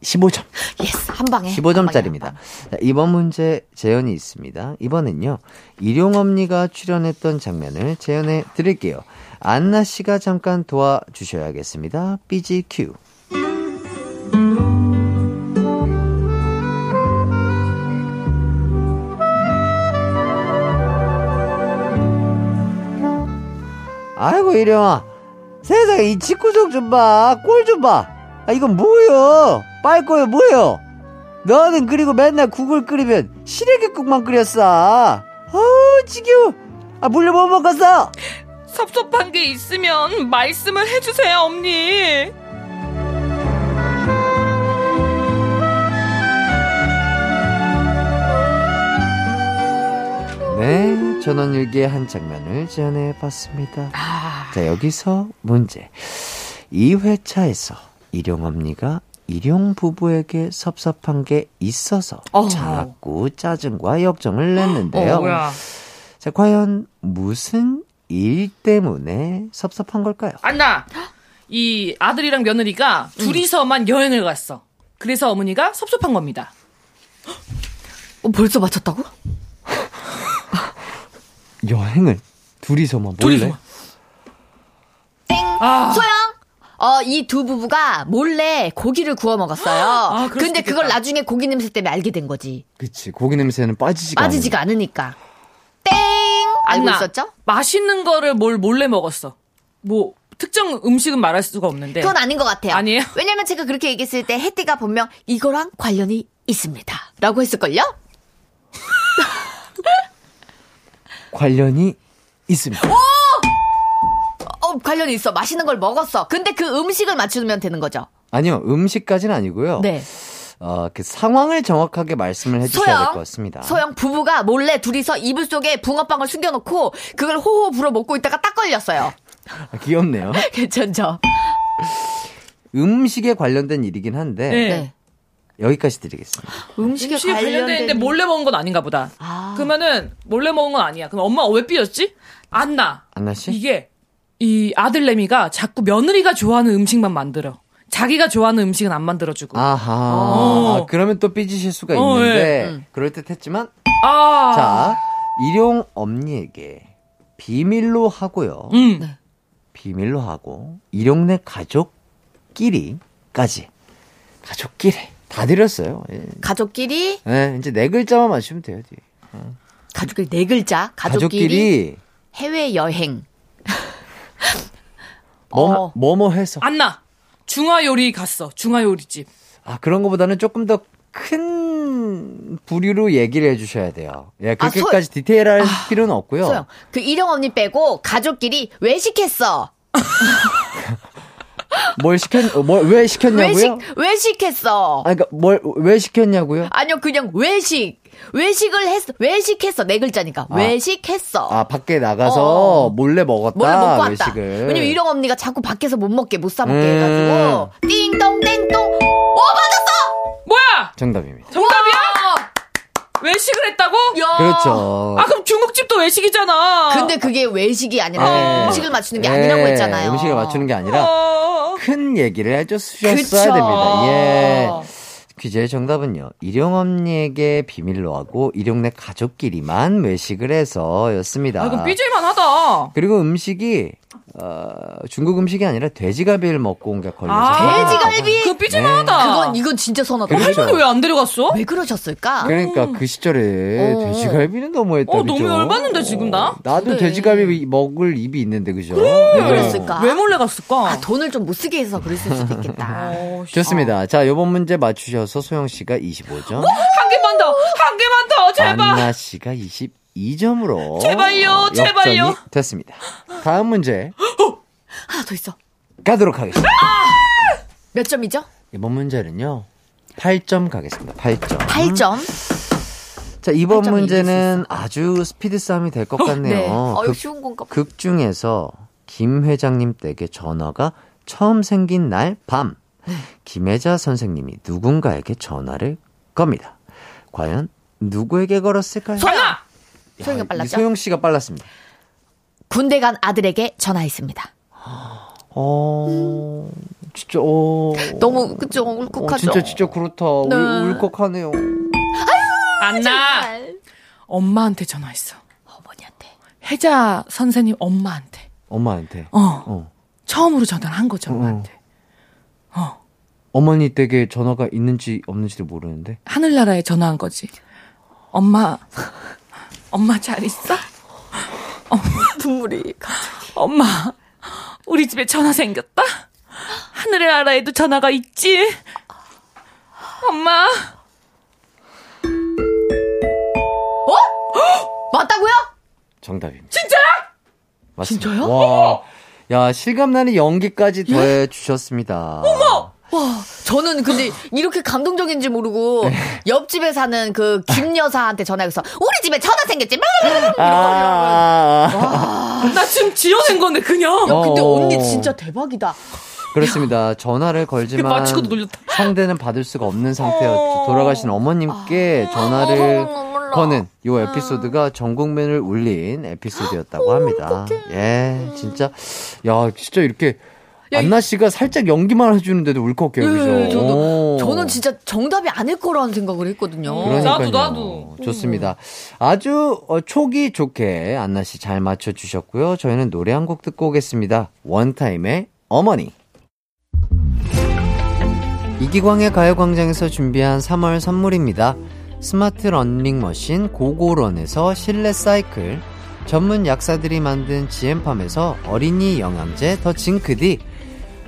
15점. Yes, 한 방에. 15점짜리입니다. 한 방에, 자, 이번 문제 재연이 있습니다. 이번엔요. 일용 엄니가 출연했던 장면을 재연해 드릴게요. 안나 씨가 잠깐 도와주셔야겠습니다. 큐. 아이고 이령아 세상에 이 직구석 좀 봐 꼴 좀 봐 아 이건 뭐예요? 빨 거요 뭐예요? 너는 그리고 맨날 국을 끓이면 시래기국만 끓였어. 어우 지겨워. 아 물려 못 먹었어? 섭섭한 게 있으면 말씀을 해주세요, 언니. 네 전원일기의 한 장면을 제안해 봤습니다. 자 여기서 문제. 이 회차에서 일용엄니가 일용 부부에게 섭섭한 게 있어서 어허. 자꾸 짜증과 역정을 냈는데요 어. 자 과연 무슨 일 때문에 섭섭한 걸까요? 안나, 이 아들이랑 며느리가 둘이서만 여행을 갔어. 그래서 어머니가 섭섭한 겁니다. 어, 벌써 맞췄다고? 여행을 둘이서만 몰래? 둘이서만. 아, 소영! 어, 이 두 부부가 몰래 고기를 구워 먹었어요. 아, 근데 그걸. 나중에 고기 냄새 때문에 알게 된 거지. 그치 고기 냄새는 빠지지가 빠지지가 않으니까. 땡! 알고 안나, 있었죠? 맛있는 거를 뭘 몰래 먹었어. 뭐 특정 음식은 말할 수가 없는데. 그건 아닌 것 같아요. 아니에요? 왜냐면 제가 그렇게 얘기했을 때 혜띠가 분명 이거랑 관련이 있습니다. 라고 했을걸요? 관련이 있습니다. 어, 관련이 있어. 맛있는 걸 먹었어. 근데 그 음식을 맞추면 되는 거죠. 아니요 음식까지는 아니고요. 네. 어, 그 상황을 정확하게 말씀을 해주셔야 될 것 같습니다. 소영 부부가 몰래 둘이서 이불 속에 붕어빵을 숨겨놓고 그걸 호호 불어 먹고 있다가 딱 걸렸어요. 아, 귀엽네요. 괜찮죠? 음식에 관련된 일이긴 한데 네. 네. 여기까지 드리겠습니다. 음식에 음식에 관련되는데 몰래 먹은 건 아닌가 보다. 아. 그러면은 몰래 먹은 건 아니야. 그럼 엄마 왜 삐졌지? 안나. 안나 씨? 이게 이 아들내미가 자꾸 며느리가 좋아하는 음식만 만들어. 자기가 좋아하는 음식은 안 만들어주고. 아. 아하. 어. 아, 그러면 또 삐지실 수가 어, 있는데 음. 그럴듯했지만 아. 자 일용 엄니에게 비밀로 하고요. 음. 네. 비밀로 하고 일용내 가족끼리까지 가족끼리 다 드렸어요. 예. 가족끼리 네, 이제 네 글자만 맞추면 돼요. 뒤에. 가족끼리 네 글자 가족끼리, 가족끼리 해외 여행 뭐, 어. 뭐뭐 해서 안나. 중화요리 갔어. 중화요리집. 아 그런 거보다는 조금 더 큰 부류로 얘기를 해주셔야 돼요. 예, 아, 소- 그렇게까지 디테일할 필요는 없고요. 소영 그 일용 언니 빼고 가족끼리 외식했어 뭘 시켰, 어, 뭘왜 시켰냐고요? 외식 외식했어 아, 그러니까 뭘 왜 시켰냐고요? 아니요 그냥 외식 외식을 했 외식했어 네 글자니까 아. 외식했어 아 밖에 나가서 어. 몰래 먹었다. 몰래 먹고 왔다 외식을. 왜냐면 일용 언니가 자꾸 밖에서 못 먹게 못 사 먹게 음. 해가지고 띵동 땡동 오 맞았어 뭐야? 정답입니다. 정답이야? 외식을 했다고? 야. 그렇죠. 아, 그럼 중국집도 외식이잖아. 근데 그게 외식이 아니라 네. 음식을 맞추는 게 예, 아니라고 했잖아요 음식을 맞추는 게 아니라 어. 큰 얘기를 해줬어야. 됩니다. 예. 퀴즈의 정답은요. 일용엄니에게 비밀로 하고 일용내 가족끼리만 외식을 해서였습니다. 아, 이거 삐질만 하다. 그리고 음식이 어, 중국 음식이 아니라 돼지갈비를 먹고 온게 걸려서 아. 돼지갈비 그거 삐질만 하다. 그건 이건 진짜 선하다 그렇죠. 할머니 왜 안 데려갔어? 왜 그러셨을까 그러니까 그 시절에 어. 돼지갈비는 너무했다. 어? 너무 열받는데, 지금 나? 나도 그래. 돼지갈비 먹을 입이 있는데 그죠? 왜 네. 그랬을까 왜 몰래 갔을까? 아, 돈을 좀 못 쓰게 해서 그랬을 수도 있겠다. 어, 씨. 좋습니다. 자, 요번 문제 맞추셔서 소영 씨가 25점, 한 개만 더! 한 개만 더! 제발! 안나 씨가 22점으로 제발요, 제발요. 됐습니다. 다음 문제 하나 더 있어. 가도록 하겠습니다. 몇 점이죠? 이번 문제는요. 8점 가겠습니다. 8점. 8점. 자, 이번 문제는 아주 스피드 싸움이 될 것 같네요. 네. 어유 극, 쉬운 건가 봐. 극 중에서 김 회장님 댁에 전화가 처음 생긴 날 밤, 네. 김혜자 선생님이 누군가에게 전화를 겁니다. 과연 누구에게 걸었을까요? 전화! 소영이가 이 빨랐죠? 소영 씨가 빨랐습니다. 군대 간 아들에게 전화했습니다. 어, 진짜, 어. 너무 그죠 어, 울컥하죠. 진짜, 진짜 그렇다. 네. 울, 울컥하네요. 안나 엄마한테 전화했어. 어머니한테. 혜자 선생님 엄마한테. 엄마한테. 어. 어. 처음으로 전화를 한 거죠, 어. 엄마한테. 어머니 댁에 전화가 있는지 없는지도 모르는데. 하늘나라에 전화한 거지. 엄마, 엄마 잘 있어? 눈물이. 엄마, 우리 집에 전화 생겼다? 하늘나라에도 전화가 있지? 엄마, 맞다고요? 정답입니다. 진짜? 맞습니다. 진짜요? 와. 야, 실감나는 연기까지 더해 주셨습니다. 어머! 와, 저는 근데 이렇게 감동적인지 모르고 네. 옆집에 사는 그 김 여사한테 전화해서 우리 집에 전화 생겼지. 아, 나 지금 지어낸 건데, 그냥. 야, 근데 어. 언니 진짜 대박이다. 그렇습니다. 전화를 걸지만. 상대는 받을 수가 없는 상태였죠. 돌아가신 어머님께 전화를 거는 요 에피소드가 전 국민을 울린 에피소드였다고 합니다. 예, 진짜 야, 진짜 이렇게 안나 씨가 살짝 연기만 해주는데도 울컥해요, 그죠? 예, 저도 오. 저는 진짜 정답이 아닐 거라는 생각을 했거든요. 그러니까요. 나도, 나도. 좋습니다. 아주 어, 촉이 좋게 안나 씨 잘 맞춰주셨고요. 저희는 노래 한 곡 듣고 오겠습니다. 원타임의 어머니. 이기광의 가요광장에서 준비한 3월 선물입니다. 스마트 러닝머신 고고런에서 실내 사이클, 전문 약사들이 만든 지엠팜에서 어린이 영양제 더 징크디,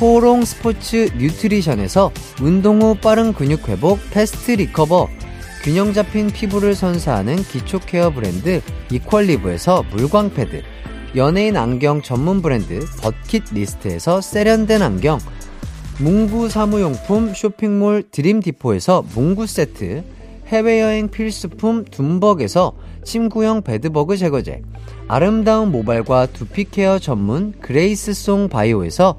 코오롱 스포츠 뉴트리션에서 운동 후 빠른 근육 회복 패스트 리커버, 균형 잡힌 피부를 선사하는 기초 케어 브랜드 이퀄리브에서 물광 패드, 연예인 안경 전문 브랜드 버킷 리스트에서 세련된 안경, 문구 사무용품 쇼핑몰 드림 디포에서 문구 세트, 해외여행 필수품 둠벅에서 침구형 베드버그 제거제, 아름다운 모발과 두피 케어 전문 그레이스 송 바이오에서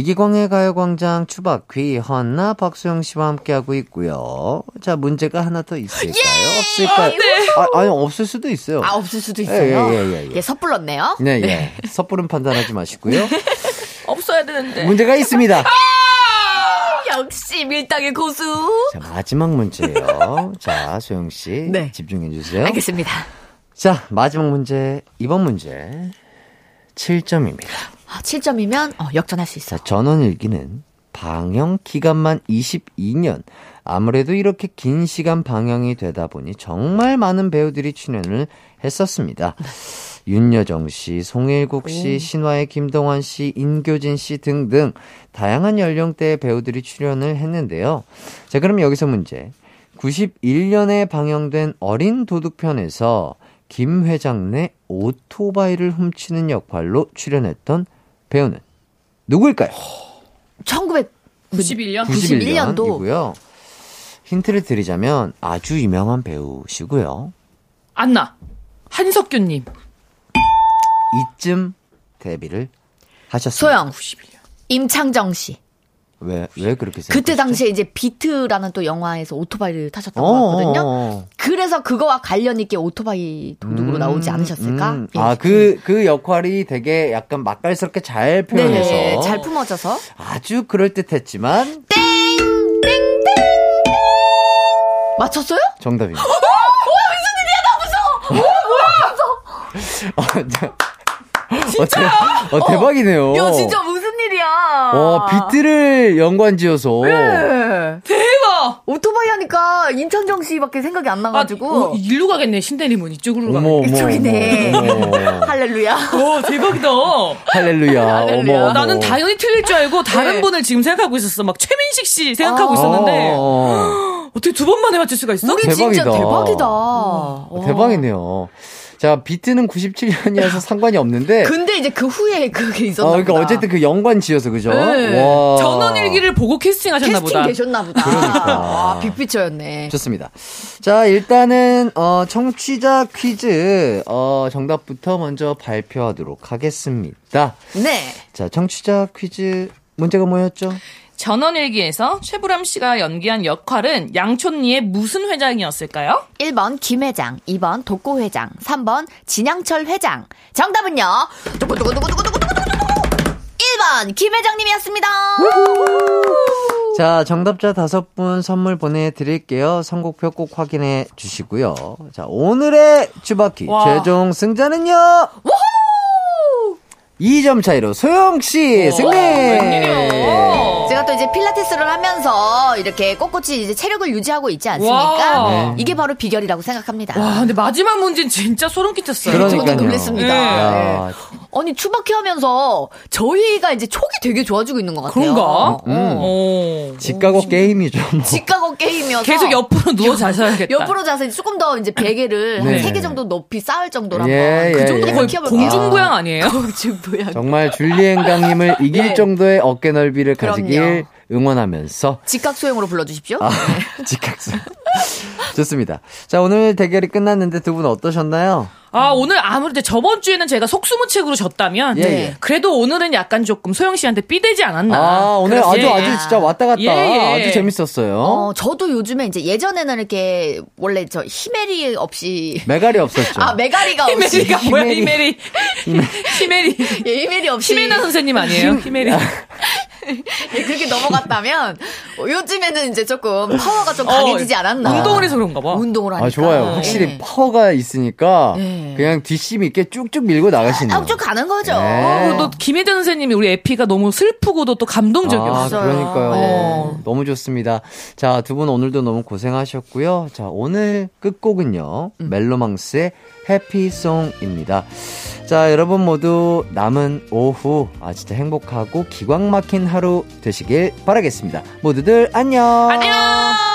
이기광의 가요광장 추바퀴 헌나 박수영 씨와 함께하고 있고요. 자 문제가 하나 더 있을까요? 없을까요? 아, 아니 없을 수도 있어요. 아 없을 수도 예, 있어요. 예, 예, 예, 예. 예, 섣불렀네요. 네, 예. 섣부른 판단하지 마시고요. 없어야 되는데. 문제가 있습니다. 역시 밀당의 고수. 자, 마지막 문제예요. 자, 소영 씨. 네. 집중해 주세요. 알겠습니다. 자, 마지막 문제. 이번 문제. 7점입니다. 아, 7점이면 어, 역전할 수 있어. 자, 전원 일기는 방영 기간만 22년. 아무래도 이렇게 긴 시간 방영이 되다 보니 정말 많은 배우들이 출연을 했었습니다. 윤여정 씨, 송일국 씨, 신화의 김동완 씨, 인교진 씨 등등 다양한 연령대의 배우들이 출연을 했는데요. 자, 그럼 여기서 문제. 91년에 방영된 어린 도둑편에서 김 회장 내 오토바이를 훔치는 역할로 출연했던 배우는 누구일까요? 1991년 91년? 91년이고요. 힌트를 드리자면 아주 유명한 배우시고요. 안나. 한석규님. 이쯤 데뷔를 하셨습니다. 소영. 임창정 씨. 왜, 왜 그렇게 생각하셨죠? 그때 당시에 이제 비트라는 또 영화에서 오토바이를 타셨던 것 어, 같거든요. 어, 어. 그래서 그거와 관련 있게 오토바이 도둑으로 나오지 않으셨을까? 음. 예. 아, 그, 그 역할이 되게 약간 맛깔스럽게 잘 표현해서. 네, 잘 품어져서. 아주 그럴듯했지만, 맞췄어요? 정답입니다. 무슨 일이야, 나 무서워! 어, 저- 어, 대, 어, 대박이네요. 야, 진짜 무슨 일이야. 와, 비트를 연관 지어서. 네. 대박! 오토바이 하니까 인천정 씨밖에 생각이 안 아, 나가지고. 어, 일로 가겠네. 신대리문 이쪽으로 가겠네. 이쪽이네. 할렐루야. 오, 대박이다. 할렐루야. 할렐루야. 어머, 어머. 나는 당연히 틀릴 줄 알고 다른 네. 분을 지금 생각하고 있었어. 막 최민식 씨 생각하고 아. 있었는데 어, 어떻게 두 번 만에 맞출 수가 있어? 우리 진짜 대박이다. 대박이다. 어, 와. 대박이네요. 자, 비트는 97년이라서 상관이 없는데. 근데 이제 그 후에 그게 어, 있었나 그러니까 보다. 어쨌든 그 연관 지어서, 그죠? 네. 와. 전원일기를 보고 캐스팅하셨나 캐스팅 보다. 되셨나 보다. 그러니까. 와, 빅피처였네. 좋습니다. 자, 일단은, 어, 청취자 퀴즈, 어, 정답부터 먼저 발표하도록 하겠습니다. 네. 자, 청취자 퀴즈, 문제가 뭐였죠? 전원일기에서 최불암 씨가 연기한 역할은 양촌리의 무슨 회장이었을까요? 1번 김 회장, 2번 독고 회장, 3번 진양철 회장. 정답은요. 두구두구두구두구두구두구두구 1번 김 회장님이었습니다. 자, 정답자 다섯 분 선물 보내드릴게요. 선곡표 꼭 확인해 주시고요. 자, 오늘의 주바퀴 와. 최종 승자는요. 2점 차이로 소영씨 승리! 웬일이야. 제가 또 이제 필라테스를 하면서 이렇게 꼿꼿이 이제 체력을 유지하고 있지 않습니까? 와. 네. 이게 바로 비결이라고 생각합니다. 와, 근데 마지막 문제는 진짜 소름 끼쳤어요. 그러니까요. 저도 놀랬습니다. 네. 야, 아니 추바키 하면서 저희가 이제 촉이 되게 좋아지고 있는 것 같아요. 그런가? 음. 어. 직가고 게임이죠. 뭐. 직가고 게임이어서 계속 옆으로 누워 자셔야겠다. 옆으로 자서 조금 더 이제 베개를 네. 한세개 정도 높이 쌓을 정도로 예, 한번 그 예, 정도 예. 거의 거의 공중부양 아니에요? 공중부양. 정말 줄리엔 강님을 이길 네. 정도의 어깨 넓이를. 가지길 응원하면서 직각 소형으로 불러주십시오. 아, 직각수. 좋습니다. 자, 오늘 대결이 끝났는데 두 분 어떠셨나요? 아, 오늘 아무래도 저번 주에는 제가 속수무책으로 졌다면 예, 예. 그래도 오늘은 약간 조금 소영 씨한테 삐대지 않았나. 아, 오늘 아주 그래서- 아주 진짜 왔다 갔다 예, 예. 아주 재밌었어요. 어, 저도 요즘에 이제 예전에는 이렇게 원래 저 히메리 없이 메갈이 없었죠. 아 메가리가 없이 히메리가 뭐야, 히메리. 히메리. 히메리. 예, 히메리 없이 히메나 선생님 아니에요? 히메리. 예, 그렇게 넘어갔다면 어, 요즘에는 이제 조금 파워가 좀 어, 강해지지 않았나. 운동을 해서 그런가 봐. 운동을 하니까. 아, 좋아요. 확실히 예. 파워가 있으니까 네. 그냥 뒷심 있게 쭉쭉 밀고 나가시네요. 아, 쭉 가는 거죠. 네. 그리고 또 김혜전 선생님이 우리 에피가 너무 슬프고도 또 아, 감동적이었어요. 그러니까요. 네. 너무 좋습니다. 자, 두 분 오늘도 너무 고생하셨고요. 자, 오늘 끝곡은요. 음. 멜로망스의 해피송입니다. 자, 여러분 모두 남은 오후, 아, 진짜 행복하고 기광 막힌 하루 되시길 바라겠습니다. 모두들 안녕! 안녕!